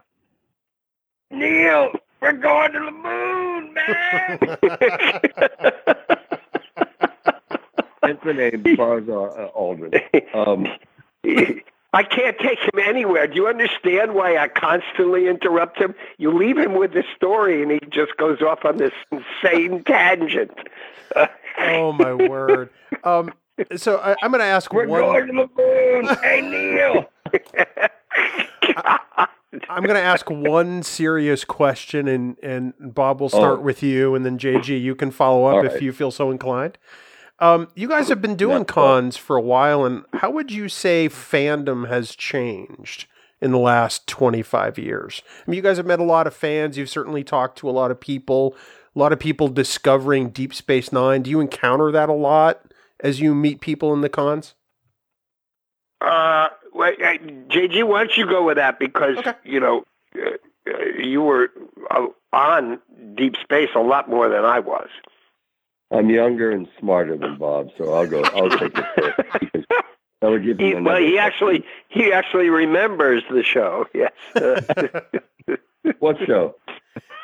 Neil, we're going to the moon, man. That's the name, Buzz uh, Aldrin. Um, I can't take him anywhere. Do you understand why I constantly interrupt him? You leave him with the story, and he just goes off on this insane tangent. oh my word. Um, so I, I'm going to ask we're one. going to the moon. Hey, Neil. I'm going to ask one serious question, and and Bob will start Oh. with you, and then JG, you can follow up All if right. you feel so inclined. Um, you guys have been doing That's cons for a while, and how would you say fandom has changed in the last 25 years? I mean, you guys have met a lot of fans. You've certainly talked to a lot of people. A lot of people discovering Deep Space Nine. Do you encounter that a lot as you meet people in the cons? Uh, wait, JG, why don't you go with that? Because Okay. you know uh, uh, you were uh, on Deep Space a lot more than I was. I'm younger and smarter than Bob, so I'll go. I'll take it first. because That would give He, you well, another- he actually he actually remembers the show. Yes. What show?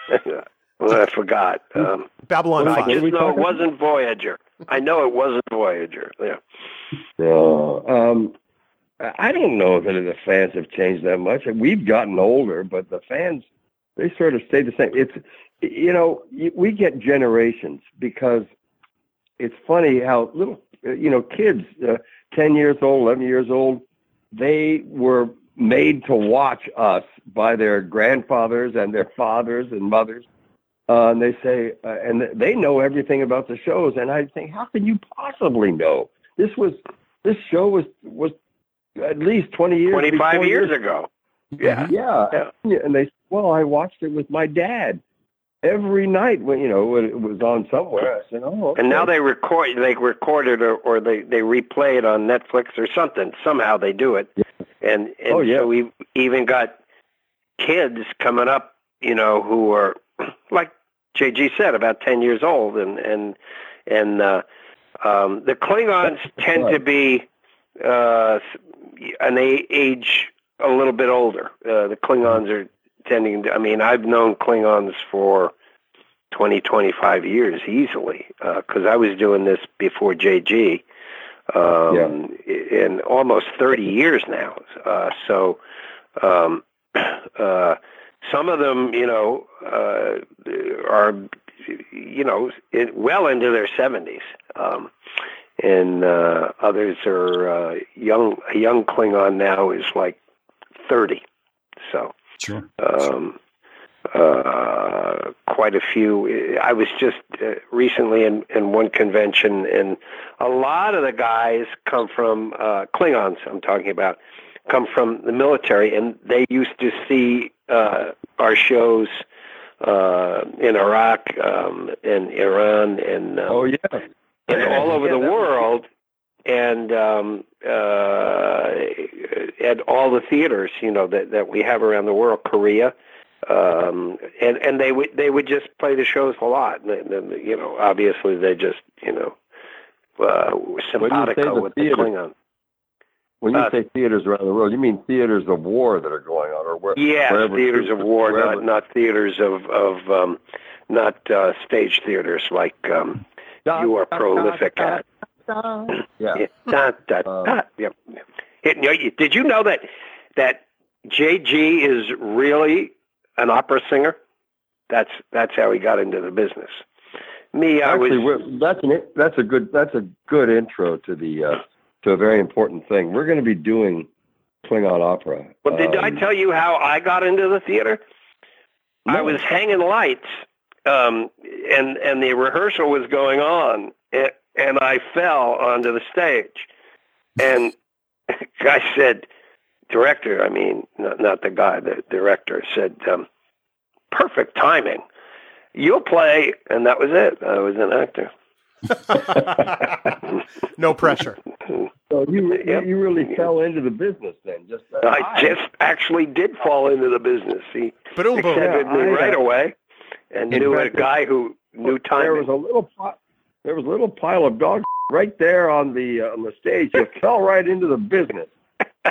well, I forgot. Um, Babylon I What are 5. just we know it wasn't Voyager. I know it wasn't Voyager. Yeah. No. Um, I I don't know that the fans have changed that much. We've gotten older, but the fans they sort of stay the same. It's you know we get generations because it's funny how little uh, you know kids, uh, ten years old, eleven years old, they were made to watch us by their grandfathers and their fathers and mothers. Uh, and they say, uh, and they know everything about the shows. And I think, how can you possibly know? This was, this show was, was at least 20 years, 25 before years ago. Yeah. Yeah. Yeah. And they, well, I watched it with my dad every night when, you know, it was on somewhere. I said, oh, okay. And now they record, they record it or, or they, they replay it on Netflix or something. Somehow they do it. And, and Oh, yeah. so we've even got kids coming up, you know, who are, like JG said, about 10 years old. And, and, and, uh, um, the Klingons tend to be, uh, an age a little bit older. Uh, the Klingons are tending to, I mean, I've known Klingons for 20, 25 years easily, because I was doing this before JG, um, in almost 30 years now. Uh, so, um, uh, some of them, you know, uh, are, you know, in, well into their 70s. Um, and uh, others are uh, young. A young Klingon now is like 30. So, Sure. um, uh, quite a few. I was just uh, recently in, in one convention, and a lot of the guys come from uh, Klingons. I'm talking about come from the military, and they used to see uh, our shows uh, in Iraq, um, and Iran, and um, oh, yeah. and all over Yeah, the that- world and um uh at all the theaters you know that that we have around the world korea um and and they would they would just play the shows a lot. And then you know obviously they just you know uh were say simpatico the with theater- the klingon When you Uh, say theaters around the world, you mean theaters of war that are going on, or where? yes wherever theaters of war wherever- not not theaters of of um not uh stage theaters like um you are prolific at Yeah. Yeah. Da, da, Um, da. Yep. It- you know, you- did you know that that JG is really an opera singer? That's that's how he got into the business. Me, I Actually, was. we're, that's an that's a good that's a good intro to the uh, to a very important thing. We're going to be doing Klingon opera. Well, did I Um, tell you how I got into the theater? I was hanging lights, um, and and the rehearsal was going on, and, and I fell onto the stage, and I said, director, I mean, not, not the guy, the director said, um, perfect timing. You'll play, and that was it. I was an actor. no pressure. So you Yep. you really fell into the business then? Just uh, I just actually did fall into the business. He Boom, boom. accepted me I, uh, right away, and in knew a guy who knew there was a little there was a little pile of dog right there on the uh, on the stage. You fell right into the business.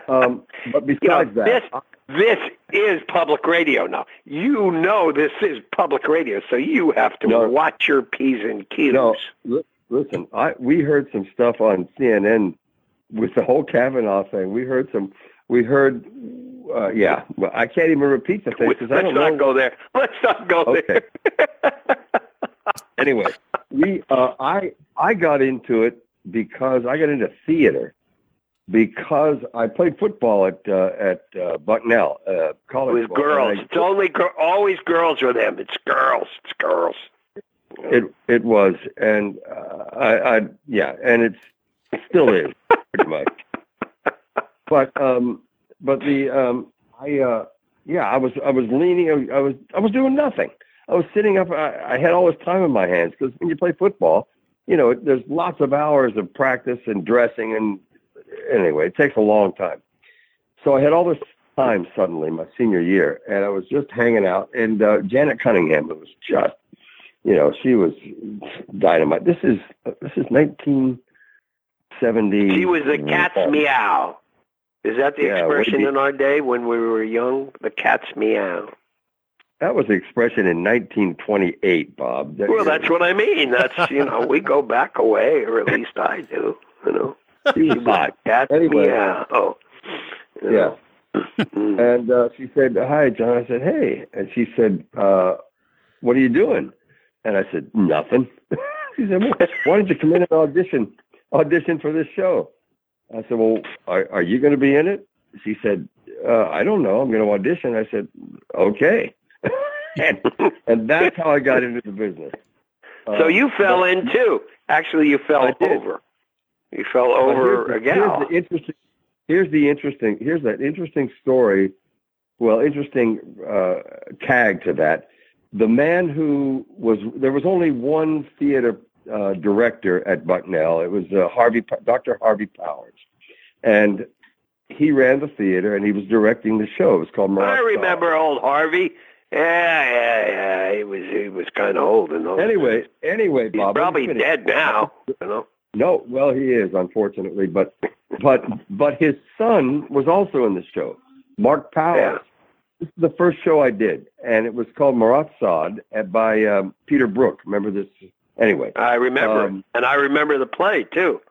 Um, but You know, besides that, this this is public radio now. You know this is public radio, so you have to No. watch your p's and q's. No, li- listen, I we heard some stuff on CNN with the whole Kavanaugh thing. We heard some. We heard, uh, yeah. Well, I can't even repeat the thing because I don't know. Let's don't go there. Let's not go Okay. there. Anyway, we uh, I I got into it because I got into theater because I played football at uh, at uh, Bucknell uh, college. With girls, I- it's only gir- always girls with them. It's girls. It's girls. It it was, and uh, I, I yeah, and it's it still is pretty much. But um, but the um, I uh, yeah, I was I was leaning, I was I was doing nothing. I was sitting up. I, I had all this time in my hands because when you play football, you know, there's lots of hours of practice and dressing, and anyway, it takes a long time. So I had all this time suddenly my senior year, and I was just hanging out. And uh, Janet Cunningham, it was just you know, she was dynamite. This is this is nineteen seventy. She was the cat's meow. Is that the Yeah, expression in our day when we were young? The cat's meow. That was the expression in nineteen twenty eight, Bob. That- Well, that's what I mean. That's you know, we go back away, or at least I do. You know, she was cat's Anyway. meow. Oh, you Yeah. know. Mm. And uh, she said, "Hi, John." I said, "Hey," and she said, uh, "What are you doing?" And I said, "Nothing." she said, well, "Why don't you come in and audition audition for this show?" I said, "Well, are, are you going to be in it?" She said, uh, I don't know. I'm going to audition. I said, okay. and, and that's how I got into the business. so Um, you fell but- in too. Actually, you fell over. You fell over here's the- gal. Here's the interesting. Here's the interesting. Here's that interesting story. Well, interesting uh, tag to that. The man who was there was only one theater uh, director at Bucknell. It was uh, Harvey, Dr. Harvey Powers, and he ran the theater and he was directing the show. It was called. I Marat remember old Harvey. Yeah, yeah, yeah. He was he was kind of old and those. Anyway, anyway, he's Bob. He's probably dead now. You know. No, well, he is unfortunately, but but but his son was also in the show, Mark Powers. Yeah. This is the first show I did, and it was called Marat Sod uh, by um, Peter Brook. Remember this? Anyway, I remember, Um, and I remember the play too.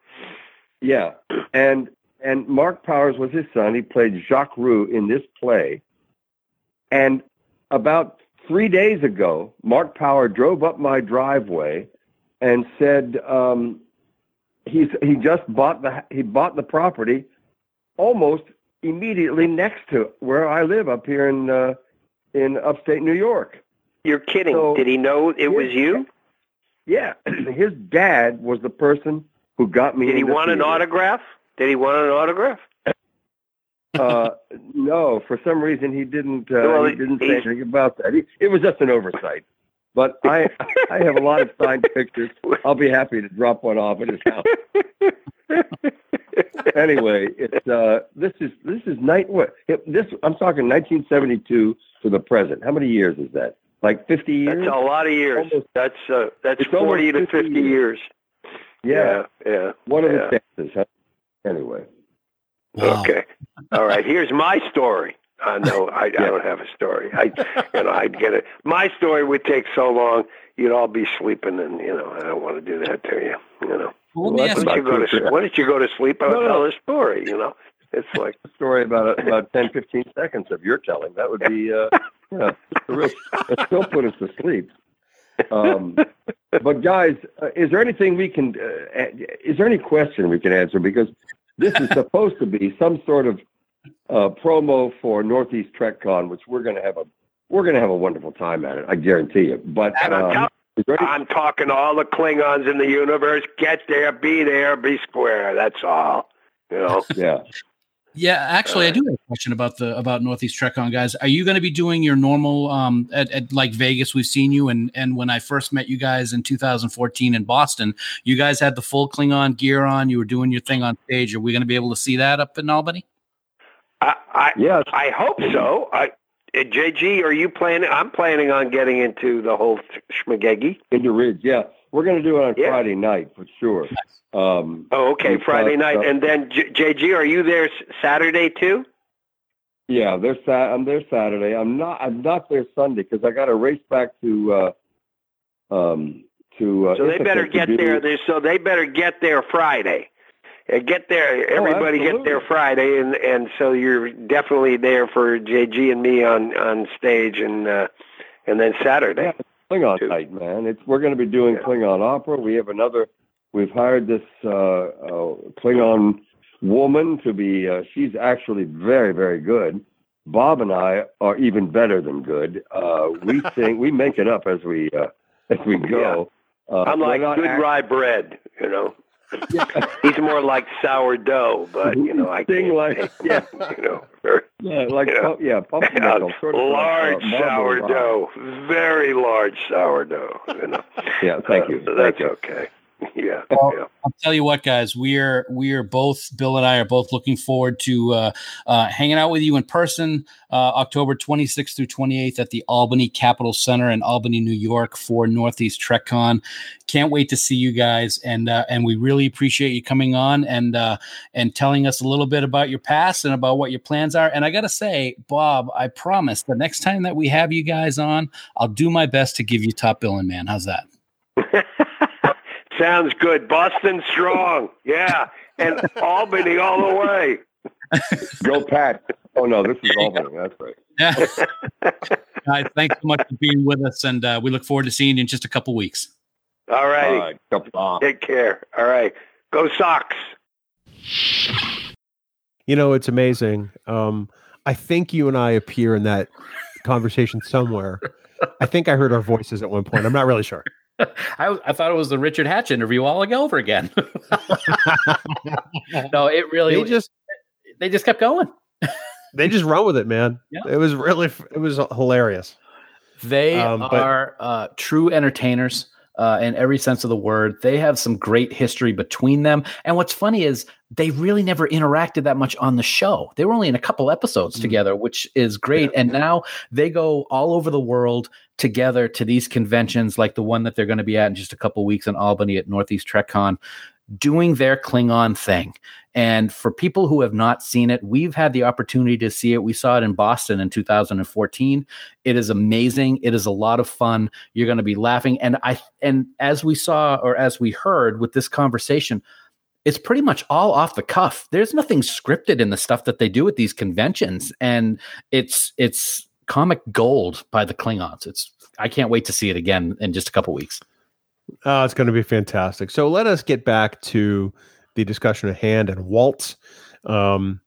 yeah, and and Mark Powers was his son. He played Jacques Roux in this play, and about three days ago, Mark Power drove up my driveway and said um, he's he just bought the he bought the property almost immediately next to where I live up here in uh, in upstate New York. You're kidding? So- Did he know it was you? Yeah, his dad was the person who got me. Did he want an autograph? Did he want an autograph? Uh, no, for some reason he didn't. Uh, Well, he didn't say anything about that. He, it was just an oversight. But I, I have a lot of signed pictures. I'll be happy to drop one off at his house. anyway, it's uh, this is this is night. What it, this? I'm talking 1972 to the present. How many years is that? Like 50 years? That's a lot of years. Almost- that's uh, that's forty to 50 fifty years. yeah. yeah. yeah. One of yeah. the chances. Huh? Anyway, Wow. Okay. All right. Here's my story. Uh, no, I, I don't have a story. I, you know, I'd get it. My story would take so long, you'd all be sleeping, and you know, I don't want to do that to you. You know, Well, let me ask why don't you go to. Why don't you go to sleep? I'll No, no. tell a story. You know, it's like a story about about 10, 15 seconds of your telling. That would be, uh, yeah, real, still put us to sleep. Um, but guys, uh, is there anything we can? Uh, is there any question we can answer? Because this is supposed to be some sort of uh, promo for Northeast TrekCon, which we're going to have a we're going to have a wonderful time at it. I guarantee you. But And I'm um, tell- is there any, I'm talking to all the Klingons in the universe. Get there, be there, be square. That's all. You know. yeah. yeah, actually, I do have a question about the about Northeast TrekCon guys. Are you going to be doing your normal um at, at like Vegas? We've seen you, and and when I first met you guys in 2014 in Boston, you guys had the full Klingon gear on. You were doing your thing on stage. Are we going to be able to see that up in Albany? I, I Yes. I hope so. I, JG, are you planning? I'm planning on getting into the whole schmagegi. Into Ridge. Yeah. We're going to do it on Yeah. Friday night for sure. Um, Oh, okay, Friday night, uh, and then J- JG, are you there s- Saturday too? Yeah, they're sat. I'm there Saturday. I'm not. I'm not there Sunday because I got to race back to. Uh, um, to. Uh, So they better get there. So they better get there Friday. Uh, get there. Everybody get Oh, absolutely. there Friday, and and so you're definitely there for JG and me on on stage, and uh, and then Saturday. Yeah, Klingon Too. night, man. It's we're going to be doing Yeah. Klingon opera. We have another. We've hired this uh, uh, Klingon woman to be. Uh, she's actually very, very good. Bob and I are even better than good. Uh, we sing. We make it up as we uh, as we go. Uh, I'm like good act- rye bread, you know. He's more like sourdough, but you know I can't like- yeah. you know. very- Yeah, like Yeah. pu- yeah, pumpernickel, sort of like, uh, large marble sourdough, very large sourdough. You know. Yeah, thank you. Uh, Thank that's you. okay. Yeah. Well, yeah. I'll tell you what, guys, we're we're both Bill and I are both looking forward to uh, uh, hanging out with you in person, uh, October 26th through 28th at the Albany Capital Center in Albany, New York, for Northeast TrekCon. Can't wait to see you guys, and uh, and we really appreciate you coming on and uh, and telling us a little bit about your past and about what your plans are. And I gotta say, Bob, I promise the next time that we have you guys on, I'll do my best to give you top billing, man. How's that? Sounds good. Boston strong. Yeah. And Albany all the way. Go Pat. Oh no, this is Albany. That's right. Yeah. Guys, thanks so much for being with us, and uh, we look forward to seeing you in just a couple weeks. All right. Come on. Take care. All right. Go Sox. You know, it's amazing. Um, I think you and I appear in that conversation somewhere. I think I heard our voices at one point. I'm not really sure. I, I thought it was the Richard Hatch interview all over again. no, it really They just they just kept going. they just run with it, man. Yeah. It was really it was hilarious. They Um, but- are uh, true entertainers uh, in every sense of the word. They have some great history between them. And what's funny is they really never interacted that much on the show. They were only in a couple episodes Mm. together, which is great. And now they go all over the world together to these conventions, like the one that they're going to be at in just a couple weeks in Albany at Northeast TrekCon, doing their Klingon thing. And for people who have not seen it, we've had the opportunity to see it. We saw it in Boston in 2014. It is amazing. It is a lot of fun. You're going to be laughing. And I and as we saw or as we heard with this conversation, it's pretty much all off the cuff. There's nothing scripted in the stuff that they do at these conventions, and it's it's comic gold by the Klingons. It's I can't wait to see it again in just a couple weeks. Oh, it's going to be fantastic. So let us get back to the discussion at hand and Waltz. Um,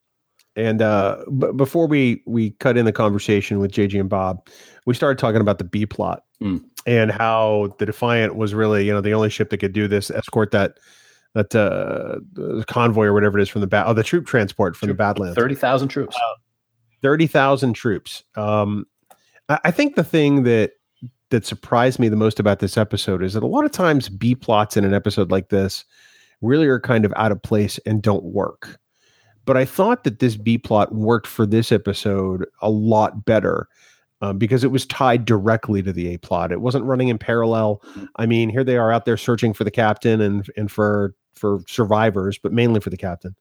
and uh, b- before we we cut in the conversation with JG and Bob, we started talking about the B plot Mm. and how the Defiant was really you know the only ship that could do this escort that that uh, the convoy or whatever it is from the bat oh the troop transport from the Badlands Thirty thousand troops. thirty thousand troops. Um, I, I think the thing that that surprised me the most about this episode is that a lot of times B plots in an episode like this really are kind of out of place and don't work. But I thought that this B plot worked for this episode a lot better um, because it was tied directly to the A plot. It wasn't running in parallel. I mean, here they are out there searching for the captain and and for for survivors, but mainly for the captain.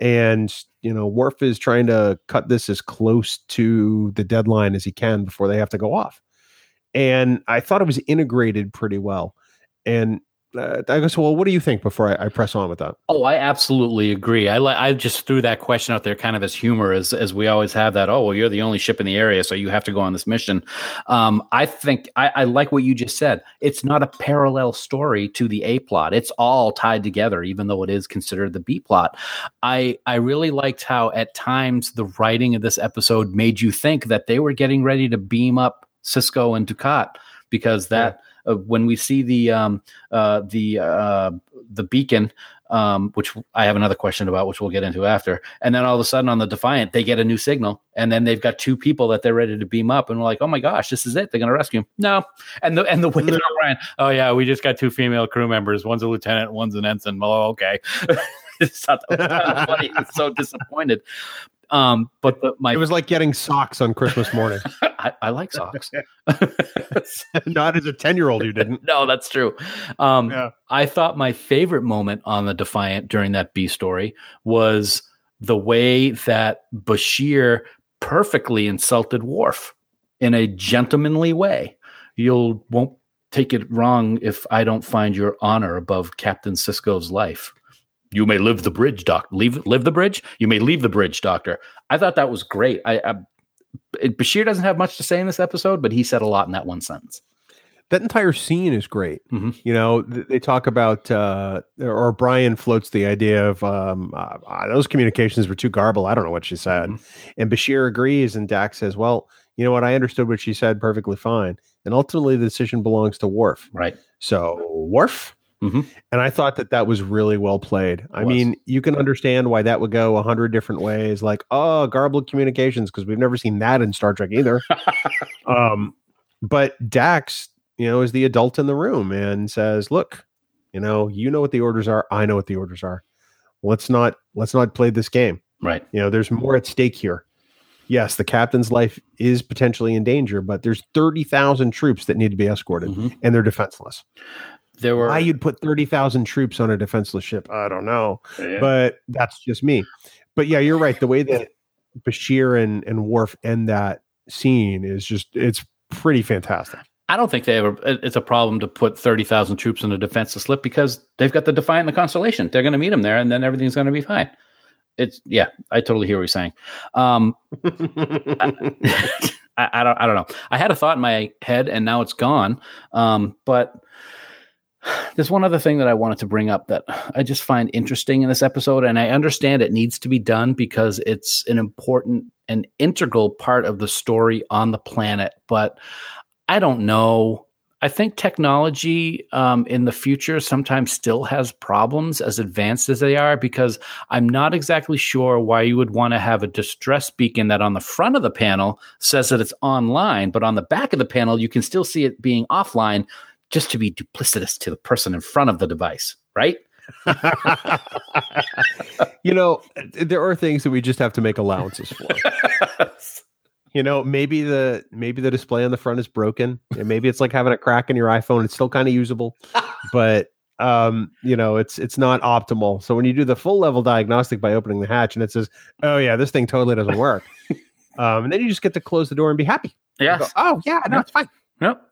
And you know, Worf is trying to cut this as close to the deadline as he can before they have to go off. And I thought it was integrated pretty well. And uh, I guess, well, what do you think before I, I press on with that? Oh, I absolutely agree. I li- I just threw that question out there kind of as humor, as as we always have that. Oh, well, you're the only ship in the area, so you have to go on this mission. Um, I think I, I like what you just said. It's not a parallel story to the A plot. It's all tied together, even though it is considered the B plot. I I really liked how at times the writing of this episode made you think that they were getting ready to beam up Sisko and Dukat because that. Uh, when we see the um, uh, the uh, the beacon, um, which I have another question about, which we'll get into after. And then all of a sudden on the Defiant, they get a new signal, and then they've got two people that they're ready to beam up, and we're like, oh my gosh, this is it. They're going to rescue him. No, and the and the way they're oh yeah, we just got two female crew members. One's a lieutenant, one's an ensign. Oh, okay. it's not that was kind of funny. It's so disappointed. Um, but the, my It was like getting socks on Christmas morning. I, I like socks. Not as a 10 year old, you didn't. no, that's true. Um, Yeah. I thought my favorite moment on the Defiant during that B story was the way that Bashir perfectly insulted Worf in a gentlemanly way. You'll won't take it wrong if I don't find your honor above Captain Sisko's life. You may live the bridge, doc. Leave live the bridge. You may leave the bridge, doctor. I thought that was great. I, I it- Bashir doesn't have much to say in this episode, but he said a lot in that one sentence. That entire scene is great. Mhm. You know, th- they talk about, uh, or Brian floats the idea of um, uh, uh, those communications were too garbled. I don't know what she said. And Bashir agrees, and Dax says, Well, you know what? I understood what she said perfectly fine. And ultimately, the decision belongs to Worf. Right. So, Worf? Mhm. And I thought that that was really well played. I mean, you can understand why that would go a hundred different ways, like oh, garbled communications, because we've never seen that in Star Trek either. um, but Dax, you know, is the adult in the room and says, "Look, you know, you know what the orders are. I know what the orders are. Let's not let's not play this game. Right. You know, there's more at stake here. Yes, the captain's life is potentially in danger, but there's thirty thousand troops that need to be escorted, Mhm. and they're defenseless." There were Why you'd put 30,000 troops on a defenseless ship, I don't know. But that's just me. But yeah, you're right. The way that Bashir and, and Worf end that scene is just, it's pretty fantastic. I don't think they ever. It's a problem to put thirty thousand troops in a defenseless slip because they've got the Defiant and the Constellation. They're going to meet them there, and then everything's going to be fine. It's yeah, I totally hear what you're saying. Um, I, I don't. I don't know. I had a thought in my head, and now it's gone. Um, but There's one other thing that I wanted to bring up that I just find interesting in this episode, and I understand it needs to be done because it's an important and integral part of the story on the planet. But I don't know. I think technology um, in the future sometimes still has problems as advanced as they are because I'm not exactly sure why you would want to have a distress beacon that on the front of the panel says that it's online, but on the back of the panel, you can still see it being offline just to be duplicitous to the person in front of the device, right? you know, there are things that we just have to make allowances for. you know, maybe the maybe the display on the front is broken, and maybe it's like having a crack in your iPhone. It's still kind of usable, but um, you know, it's it's not optimal. So when you do the full level diagnostic by opening the hatch, and it says, "Oh yeah, this thing totally doesn't work," um, and then you just get to close the door and be happy. Yes. Go, oh yeah, no, it's fine. Yep.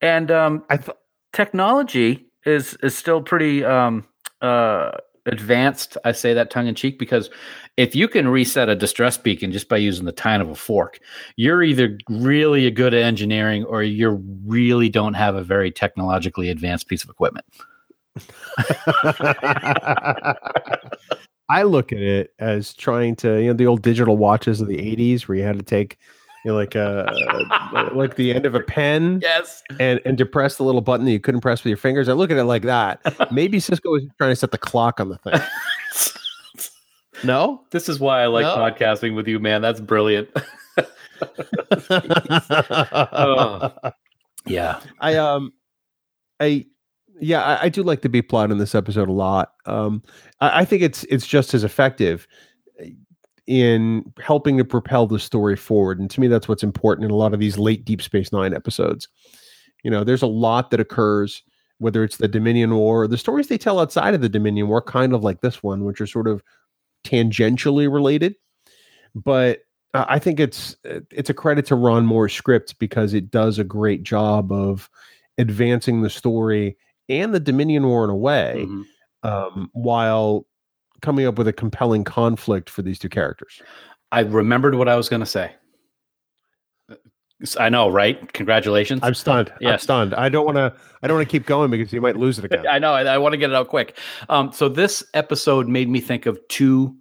And um, I thought technology is is still pretty um, uh, advanced. I say that tongue in cheek because if you can reset a distress beacon just by using the tine of a fork, you're either really a good at engineering or you really don't have a very technologically advanced piece of equipment. I look at it as trying to, you know, the old digital watches of the 80s where you had to take you know, like uh, like the end of a pen. Yes. And and depress the little button that you couldn't press with your fingers. I look at it like that. Maybe Sisko was trying to set the clock on the thing. no, this is why I like No? podcasting with you, man. That's brilliant. Oh. Yeah. I um, I yeah, I, I do like the B plot in this episode a lot. Um, I, I think it's it's just as effective in helping to propel the story forward, and to me, that's what's important in a lot of these late Deep Space Nine episodes. You know, there's a lot that occurs, whether it's the Dominion War or the stories they tell outside of the Dominion War, kind of like this one, which are sort of tangentially related. But uh, I think it's it's a credit to Ron Moore's script because it does a great job of advancing the story and the Dominion War in a way, Mhm. um, while coming up with a compelling conflict for these two characters. I remembered what I was going to say. I know, right? Congratulations. I'm stunned. I'm stunned. I don't want to. I don't want to keep going because you might lose it again. I know. I, I want to get it out quick. Um, so this episode made me think of two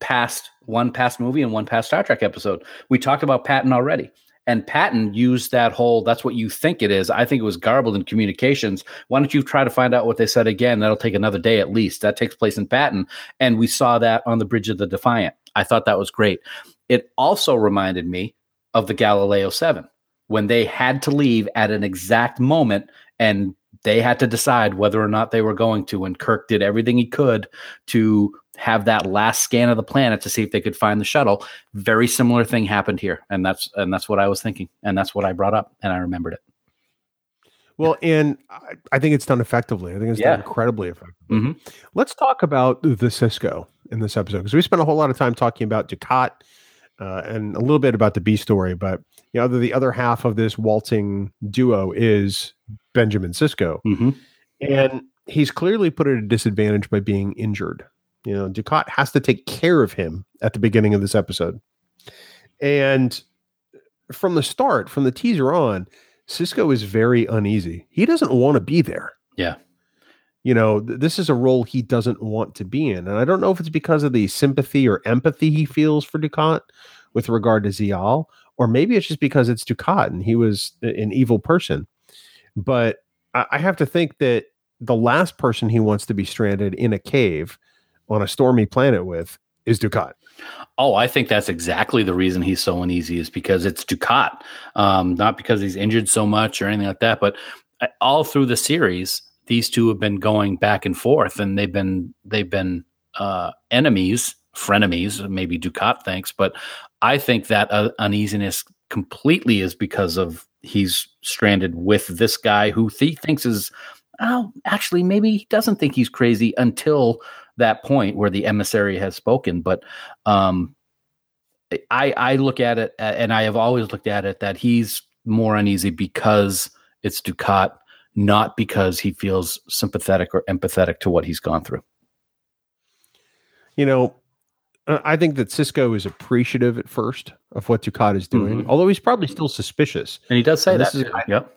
past, one past movie and one past Star Trek episode. We talked about Patton already, and Patton used that whole. That's what you think it is. I think it was garbled in communications. Why don't you try to find out what they said again? That'll take another day at least. That takes place in Patton, and we saw that on the bridge of the Defiant. I thought that was great. It also reminded me of the Galileo 7 when they had to leave at an exact moment and they had to decide whether or not they were going to. And Kirk did everything he could to have that last scan of the planet to see if they could find the shuttle. Very similar thing happened here, and that's and that's what I was thinking, and that's what I brought up, and I remembered it. Well, and I, think it's done effectively. I think it's Yeah. done incredibly effectively. Mhm. Let's talk about the Sisko in this episode because we spent a whole lot of time talking about Dukat uh, and a little bit about the B story, but you know, the, the other half of this waltzing duo is Benjamin Sisko, Mhm. and he's clearly put at a disadvantage by being injured. You know, Dukat has to take care of him at the beginning of this episode, and from the start, from the teaser on, Sisko is very uneasy. He doesn't want to be there. Yeah. You know, th- this is a role he doesn't want to be in. And I don't know if it's because of the sympathy or empathy he feels for Dukat with regard to Ziyal, or maybe it's just because it's Dukat and he was an evil person. But I, have to think that the last person he wants to be stranded in a cave on a stormy planet with is Dukat. Oh, I think that's exactly the reason he's so uneasy is because it's Dukat, um, not because he's injured so much or anything like that. But uh, all through the series, these two have been going back and forth, and they've been they've been uh, enemies, frenemies. Maybe Dukat thinks, but I think that uh, uneasiness completely is because of he's stranded with this guy who he thinks is. Oh, actually, maybe he doesn't think he's crazy until that point where the emissary has spoken. But um, I I look at it, and I have always looked at it that he's more uneasy because it's Dukat, not because he feels sympathetic or empathetic to what he's gone through. You know, I think that Sisko is appreciative at first of what Dukat is doing, Mhm. although he's probably still suspicious. And he does say And that. this is- yep.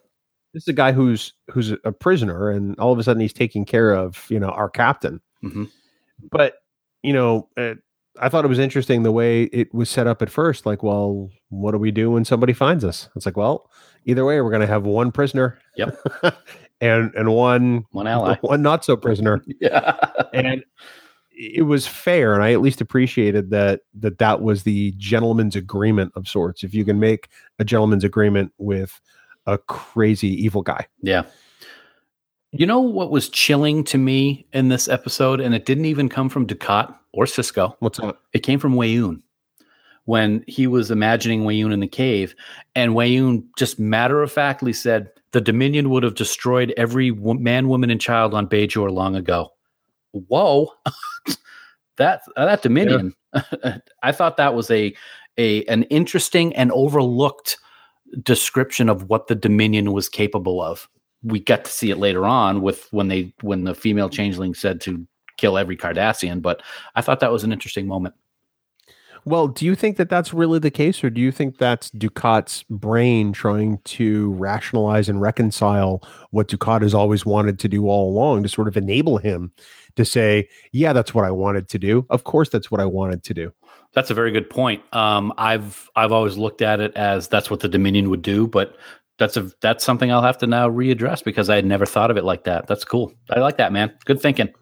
this is a guy who's who's a prisoner, and all of a sudden he's taking care of you know our captain. Mhm. But you know, uh, I thought it was interesting the way it was set up at first. Like, well, what do we do when somebody finds us? It's like, well, either way, we're going to have one prisoner. Yep. and and one One ally. one not so prisoner. Yeah. and it was fair and i at least appreciated that that that was the gentleman's agreement of sorts if you can make a gentleman's agreement with a crazy evil guy Yeah. You know what was chilling to me in this episode, and it didn't even come from Dukat or Sisko. what's that It came from Weyoun when he was imagining Weyoun in the cave, and Weyoun just matter of factly said the Dominion would have destroyed every man, woman, and child on Bajor long ago. Whoa, that uh, that Dominion! I thought that was a a an interesting and overlooked description of what the Dominion was capable of. We got to see it later on with when they when the female changeling said to kill every Cardassian, but I thought that was an interesting moment. Well do you think that that's really the case or do you think that's dukat's brain trying to rationalize and reconcile what dukat has always wanted to do all along to sort of enable him to say yeah that's what i wanted to do of course that's what i wanted to do That's a very good point. Um, I've I've always looked at it as that's what the Dominion would do, but that's a that's something I'll have to now readdress because I had never thought of it like that. That's cool. I like that, man. Good thinking.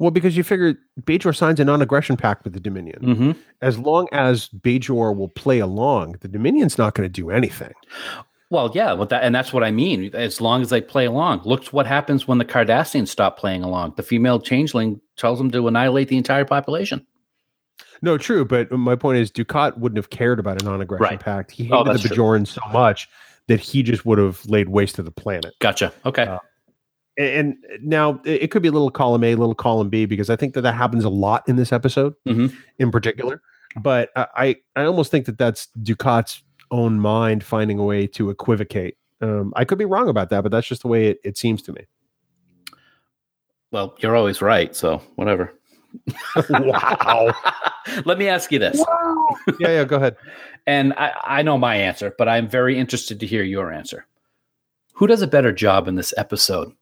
Well because you figure bajor signs a non-aggression pact with the dominion hmm as long as Bajor will play along, the Dominion's not going to do anything. Well, yeah, but that and that's what I mean. As long as they play along, look what happens when the Cardassians stop playing along. The female changeling tells them to annihilate the entire population. No, true, but my point is Dukat wouldn't have cared about a non-aggression Right. pact. He Oh, hated that's the true. So much that he just would have laid waste to the planet. Gotcha. Okay. Uh, And, and now it it could be a little column A, a little column B, because I think that that happens a lot in this episode, Mhm. in particular. But I, I, I almost think that that's Dukat's own mind finding a way to equivocate. Um, I could be wrong about that, but that's just the way it, it seems to me. well, you're always right, so whatever. wow. Let me ask you this. yeah, yeah. Go ahead. And I, I know my answer, but I'm very interested to hear your answer. Who does a better job in this episode,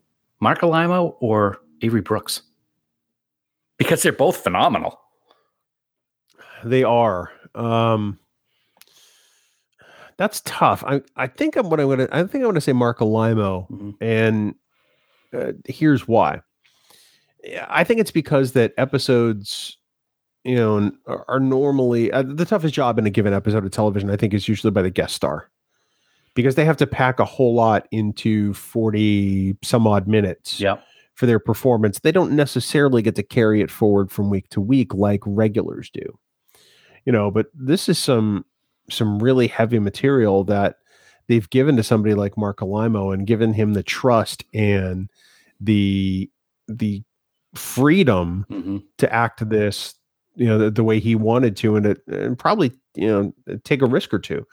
Marc Alaimo or Avery Brooks? Because they're both phenomenal. They are. Um, that's tough. I I think I'm what I'm gonna. I think I'm gonna say Marc Alaimo, Mhm. and uh, here's why. I think it's because that episodes, you know, are, are normally uh, the toughest job in a given episode of television. I think is usually by the guest star, because they have to pack a whole lot into forty some odd minutes Yep. for their performance, they don't necessarily get to carry it forward from week to week like regulars do. You know, but this is some some really heavy material that they've given to somebody like Marc Alaimo and given him the trust and the the freedom hmm to act this you know the, the way he wanted to and, it, and probably you know take a risk or two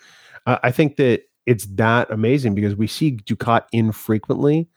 I i think that it's that amazing because we see dukat infrequently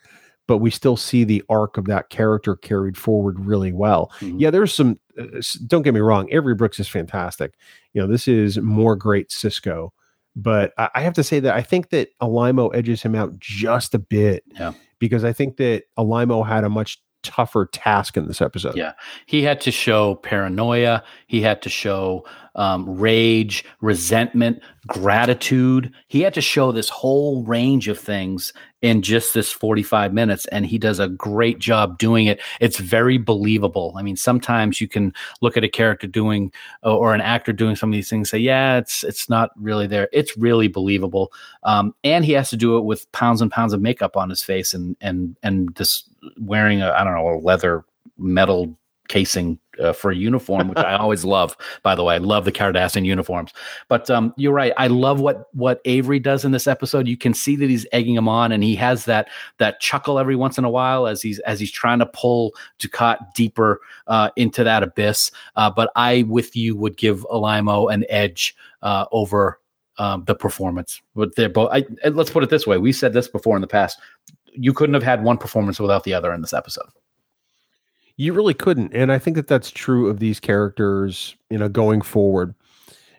but we still see the arc of that character carried forward really well Mhm. yeah there's some uh, don't get me wrong avery brooks is fantastic you know this is more great sisko but I, I have to say that i think that alaimo edges him out just a bit Yeah. because i think that alaimo had a much tougher task in this episode Yeah. He had to show paranoia. He had to show um, rage, resentment, gratitude. He had to show this whole range of things in just this 45 minutes. And he does a great job doing it. It's very believable. I mean, sometimes you can look at a character doing or an actor doing some of these things, say, yeah, it's it's not really there. It's really believable. Um, and he has to do it with pounds and pounds of makeup on his face and and and this wearing a I don't know a leather metal casing uh, for a uniform, which I always love. By the way, I love the Cardassian uniforms. But um, you're right. I love what what Avery does in this episode. You can see that he's egging him on, and he has that that chuckle every once in a while as he's as he's trying to pull Dukat deeper uh, into that abyss. Uh, but I, with you, would give Alaimo an edge uh, over. Um, the performance, but they're both. I, let's put it this way: we said this before in the past. You couldn't have had one performance without the other in this episode. You really couldn't. And I think that that's true of these characters, you know, going forward.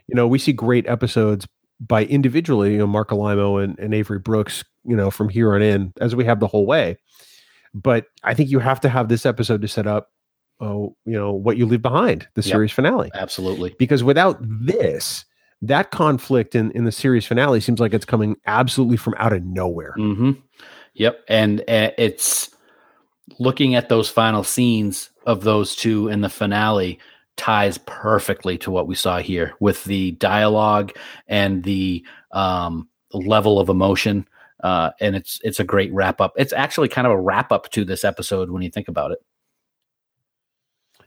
You know, we see great episodes by individually, you know, Marc Alaimo and, and Avery Brooks, you know, from here on in, as we have the whole way. But I think you have to have this episode to set up, oh, you know, what you leave behind, the Yep. series finale. Absolutely. Because without this, that conflict in, in the series finale seems like it's coming absolutely from out of nowhere. hmm Yep. And uh, it's looking at those final scenes of those two in the finale ties perfectly to what we saw here with the dialogue and the um, level of emotion. Uh, and it's it's a great wrap up. It's actually kind of a wrap up to this episode when you think about it.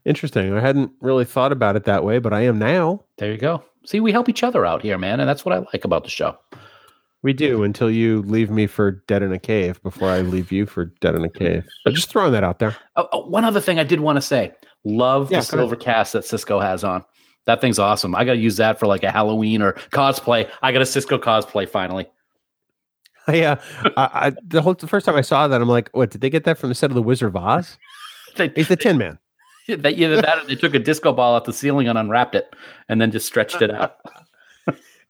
Interesting. I hadn't really thought about it that way, but I am now. There you go. See, we help each other out here, man, and that's what I like about the show. We do until you leave me for dead in a cave before I leave you for dead in a cave. But just throwing that out there. Oh, oh, one other thing I did want to say: love Yeah, the go ahead. silver cast that Sisko has on. That thing's awesome. I got to use that for like a Halloween or cosplay. I got a Sisko cosplay finally. I, uh, I, I the whole the first time I saw that, I'm like, what? Did they get that from the set of the Wizard of Oz? They, He's the Tin Man. they, either that or they took a disco ball off the ceiling and unwrapped it, and then just stretched it out.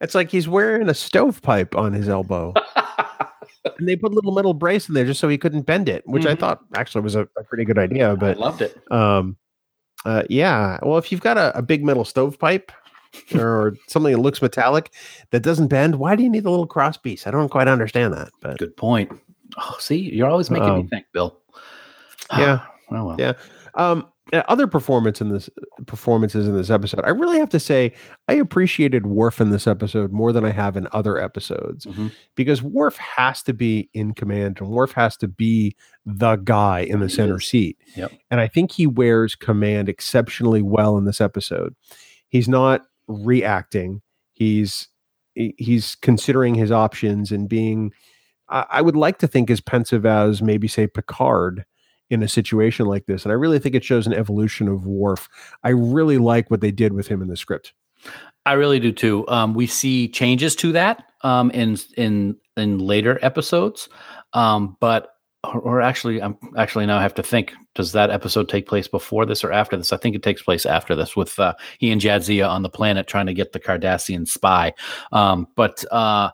It's like he's wearing a stovepipe on his elbow, and they put a little metal brace in there just so he couldn't bend it, which I Mhm. thought actually was a, a pretty good idea. But I loved it. um, uh, yeah, well, if you've got a, a big metal stovepipe or something that looks metallic that doesn't bend, why do you need the little cross piece? I don't quite understand that, but Good point. Oh, see, you're always making me Um, think, Bill. yeah. Oh, well. Yeah. Um, other performance in this performances in this episode, I really have to say I appreciated Worf in this episode more than I have in other episodes Mhm. because Worf has to be in command and Worf has to be the guy in the center seat. Yep. And I think he wears command exceptionally well in this episode. He's not reacting. He's he's considering his options and being I, I would like to think as pensive as maybe say Picard in a situation like this. And I really think it shows an evolution of Worf. I really like what they did with him in the script. I really do too. Um, we see changes to that um, in in in later episodes, um, but or, or actually, I'm actually now I have to think. Does that episode take place before this or after this? I think it takes place after this, with uh, he and Jadzia on the planet trying to get the Cardassian spy. Um, but uh,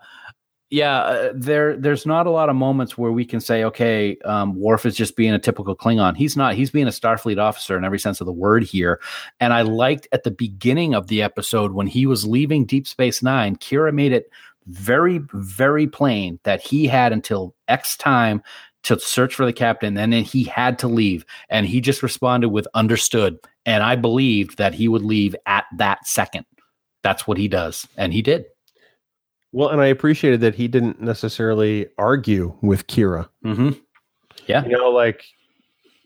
yeah, uh, there there's not a lot of moments where we can say, okay, um, Worf is just being a typical Klingon. He's not. He's being a Starfleet officer in every sense of the word here. And I liked at the beginning of the episode when he was leaving Deep Space Nine, Kira made it very, very plain that he had until X time to search for the captain, and then he had to leave. And he just responded with understood. And I believed that he would leave at that second. That's what he does. And he did. Well, and I appreciated that he didn't necessarily argue with Kira. Mm-hmm. Yeah. You know, like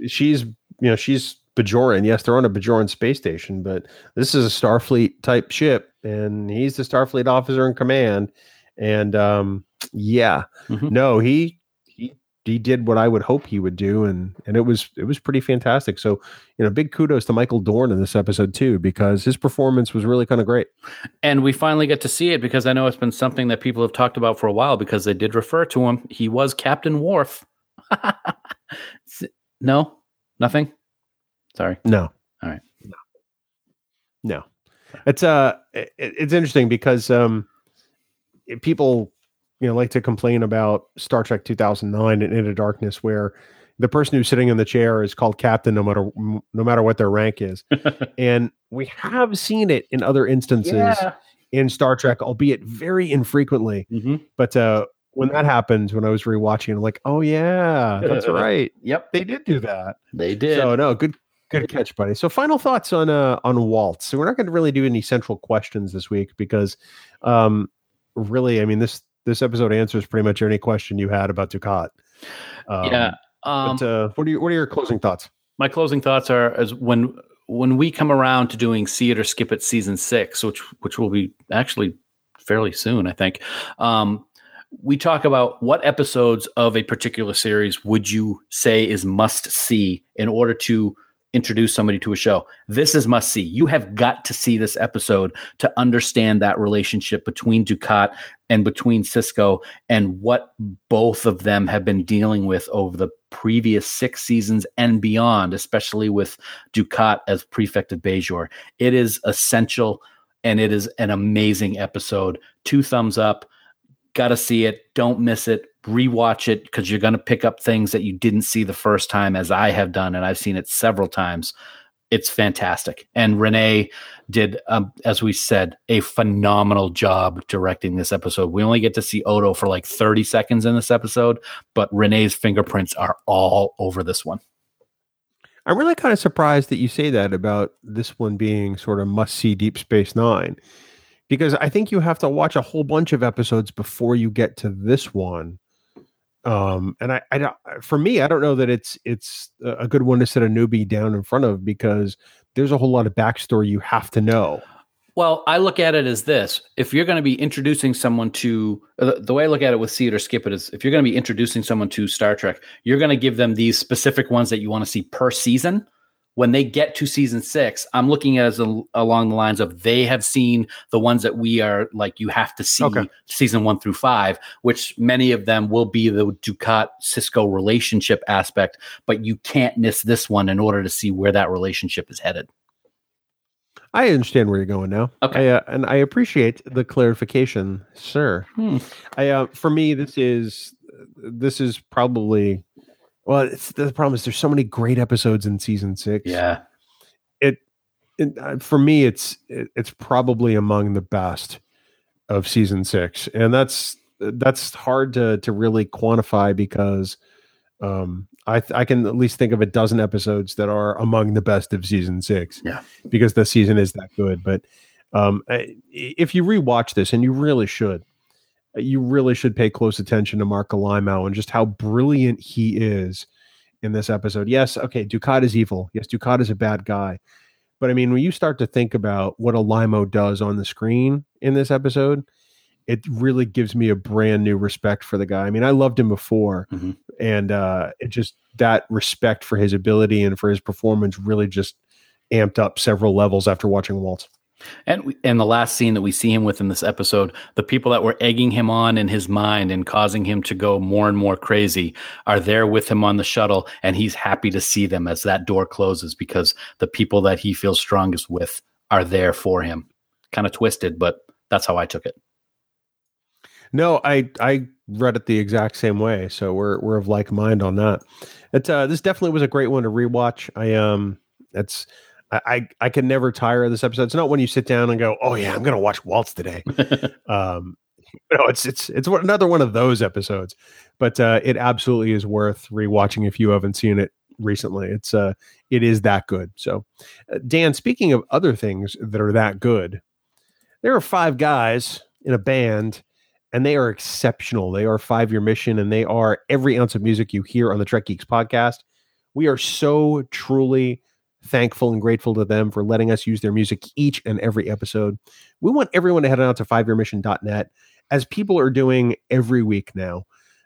she's, you know, she's Bajoran. Yes, they're on a Bajoran space station, but this is a Starfleet type ship, and he's the Starfleet officer in command. And um, yeah, Mhm. no, he he did what I would hope he would do, and and it was it was pretty fantastic. So you know, big kudos to Michael Dorn in this episode too, because his performance was really kind of great. And we finally get to see it because I know it's been something that people have talked about for a while because they did refer to him. He was Captain Worf. S- no, nothing. Sorry. No. All right. No. No. It's uh it, it's interesting because um people you know like to complain about Star Trek 2009 and Into Darkness where the person who's sitting in the chair is called captain no matter no matter what their rank is. and we have seen it in other instances in Star Trek albeit very infrequently. hmm But uh when that happens when I was rewatching I'm like, "Oh yeah, that's right. Yep. They did do that." They did. So no, good good catch, buddy. So final thoughts on uh on Waltz. So we're not going to really do any central questions this week because um really, I mean this this episode answers pretty much any question you had about Dukat. Um, yeah. Um, but uh, what are your what are your closing thoughts? my closing thoughts are as when when we come around to doing see it or skip it season six, which which will be actually fairly soon, I think. Um, we talk about what episodes of a particular series would you say is must see in order to introduce somebody to a show. This is must see. You have got to see this episode to understand that relationship between Dukat and between Sisko and what both of them have been dealing with over the previous six seasons and beyond, especially with Dukat as prefect of Bajor. It is essential and it is an amazing episode. Two thumbs up. Got to see it. Don't miss it. Rewatch it because you're going to pick up things that you didn't see the first time, as I have done, and I've seen it several times. It's fantastic. And Rene did, um, as we said, a phenomenal job directing this episode. We only get to see Odo for like 30 seconds in this episode, but Rene's fingerprints are all over this one. I'm really kind of surprised that you say that about this one being sort of must see Deep Space Nine, because I think you have to watch a whole bunch of episodes before you get to this one. Um, and I, I don't, for me, I don't know that it's it's a good one to set a newbie down in front of because there's a whole lot of backstory you have to know. Well, I look at it as this: if you're going to be introducing someone to uh, the way I look at it with see it or skip it is, if you're going to be introducing someone to Star Trek, you're going to give them these specific ones that you want to see per season. When they get to season six, I'm looking at as a, along the lines of they have seen the ones that we are like you have to see Okay. season one through five, which many of them will be the Dukat Sisko relationship aspect, but you can't miss this one in order to see where that relationship is headed. I understand where you're going now. Okay. I, uh, and I appreciate the clarification, sir. Hmm. I uh, for me, this is this is probably well. It's the problem is there's so many great episodes in season six. Yeah. it, uh, for me, it's it, it's probably among the best of season six, and that's that's hard to to really quantify because um, I th- I can at least think of a dozen episodes that are among the best of season six. Yeah. because the season is that good. But um, I- if you rewatch this, and you really should, you really should pay close attention to Marc Alaimo and just how brilliant he is in this episode. Yes, okay, Dukat is evil. Yes, Dukat is a bad guy. But I mean, when you start to think about what Alaimo does on the screen in this episode, it really gives me a brand new respect for the guy. I mean, I loved him before, Mhm. and uh, it just that respect for his ability and for his performance really just amped up several levels after watching Walt. And and the last scene that we see him with in this episode, the people that were egging him on in his mind and causing him to go more and more crazy are there with him on the shuttle, and he's happy to see them as that door closes because the people that he feels strongest with are there for him. Kind of twisted, but that's how I took it. No, I I read it the exact same way, so we're we're of like mind on that. It's uh this definitely was a great one to rewatch. I um it's I I, I can never tire of this episode. It's not when you sit down and go, oh yeah, I'm gonna watch Waltz today. um no, it's it's it's another one of those episodes, but uh, it absolutely is worth rewatching if you haven't seen it recently. It's uh it is that good. So, uh, Dan, speaking of other things that are that good, there are five guys in a band and they are exceptional. They are five year mission and they are every ounce of music you hear on the Trek Geeks podcast. We are so truly thankful and grateful to them for letting us use their music each and every episode. We want everyone to head on out to fiveyearmission.net as people are doing every week now.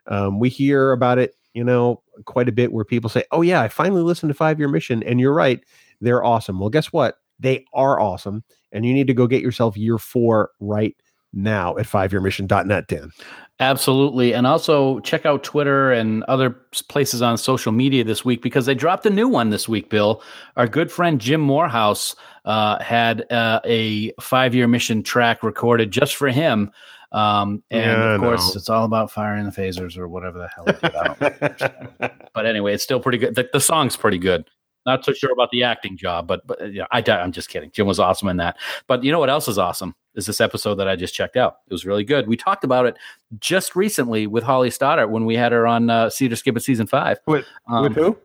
Um, we hear about it, you know, quite a bit where people say, Oh, yeah, I finally listened to Five Year Mission. And you're right, they're awesome. Well, guess what? They are awesome. And you need to go get yourself year four right now at fiveyearmission.net, Dan. Absolutely. And also check out Twitter and other places on social media this week because they dropped a new one this week, Bill. Our good friend Jim Morehouse uh, had uh, a five year mission track recorded just for him. Um, and Yeah, of course, know. it's all about firing the phasers or whatever the hell. it's did. I don't know. but anyway, it's still pretty good. The, the song's pretty good. Not so sure about the acting job, but but yeah, I, I'm just kidding. Jim was awesome in that. But you know what else is awesome? Is this episode that I just checked out? It was really good. We talked about it just recently with Holly Stoddart when we had her on uh, Cedar Skip at season five. With, Um, with who?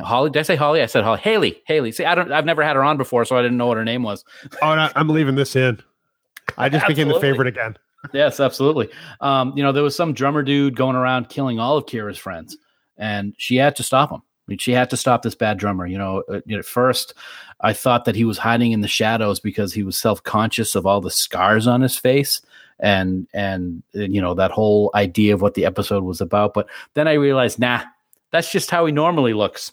Holly? Did I say Holly? I said Holly. Haley. Haley. See, I don't. I've never had her on before, so I didn't know what her name was. Oh, no, I'm leaving this in. I just became the favorite again. yes, absolutely. Um, you know, there was some drummer dude going around killing all of Kira's friends, and she had to stop him. I mean, she had to stop this bad drummer. You know, uh, you know, at first, I thought that he was hiding in the shadows because he was self conscious of all the scars on his face, and and you know that whole idea of what the episode was about. But then I realized, nah, that's just how he normally looks.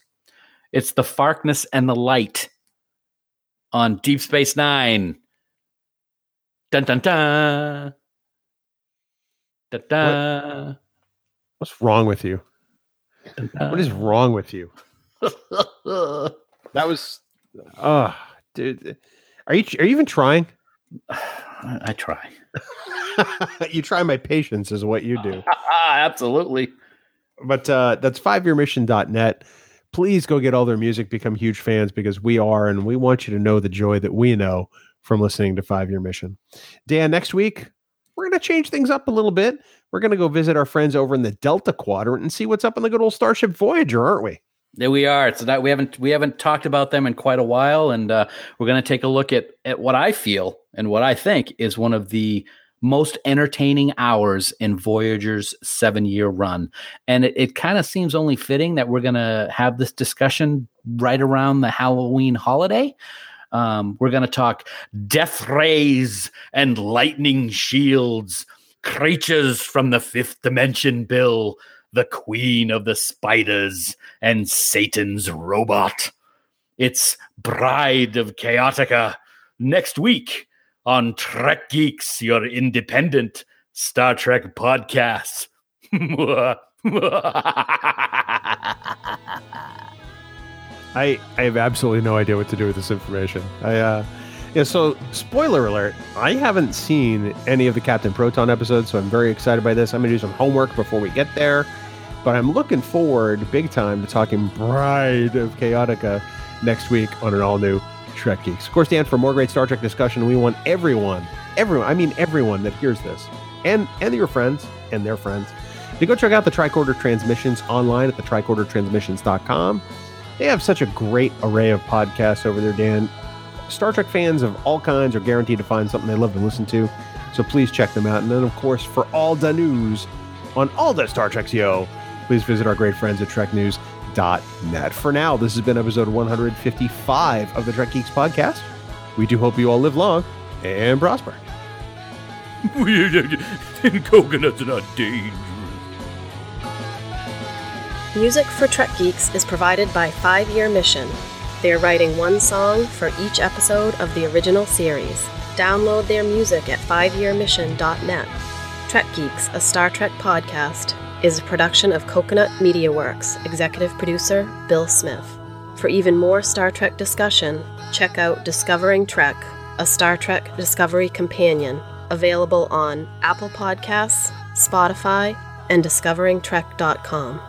It's the farkness and the light on Deep Space Nine. Dun dun dun. Dun, dun, What's wrong with you? dun, dun. What is wrong with you? That was, uh, dude. Are you are you even trying? I, I try. you try my patience, is what you do. Absolutely. But uh, that's fiveyearmission.net. Please go get all their music, become huge fans because we are, and we want you to know the joy that we know from listening to Five Year Mission. Dan, next week, we're going to change things up a little bit. We're going to go visit our friends over in the Delta Quadrant and see what's up in the good old Starship Voyager, aren't we? There we are. So that we haven't we haven't talked about them in quite a while, and uh, we're going to take a look at at what I feel and what I think is one of the most entertaining hours in Voyager's seven year run. And it, it kind of seems only fitting that we're going to have this discussion right around the Halloween holiday. Um, we're going to talk death rays and lightning shields, creatures from the fifth dimension, Bill, the queen of the spiders, and Satan's robot. It's Bride of Chaotica next week on Trek Geeks, your independent Star Trek podcast. I I have absolutely no idea what to do with this information. I uh yeah, so spoiler alert, I haven't seen any of the Captain Proton episodes, so I'm very excited by this. I'm gonna do some homework before we get there. But I'm looking forward big time to talking Bride of Chaotica next week on an all new Trek Geeks. Of course, Dan, for more great Star Trek discussion, we want everyone, everyone, I mean everyone that hears this, and and your friends and their friends, to go check out the Tricorder Transmissions online at the tricordertransmissions.com. They have such a great array of podcasts over there, Dan. Star Trek fans of all kinds are guaranteed to find something they love to listen to. So please check them out. And then, of course, for all the news on all the Star Treks, yo, please visit our great friends at TrekNews.net. For now, this has been episode 155 of the Trek Geeks podcast. We do hope you all live long and prosper. Coconuts are not dangerous. Music for Trek Geeks is provided by Five Year Mission. They are writing one song for each episode of the original series. Download their music at fiveyearmission.net. Trek Geeks, a Star Trek podcast, is a production of Coconut Media Works, executive producer Bill Smith. For even more Star Trek discussion, check out Discovering Trek, a Star Trek Discovery companion, available on Apple Podcasts, Spotify, and discoveringtrek.com.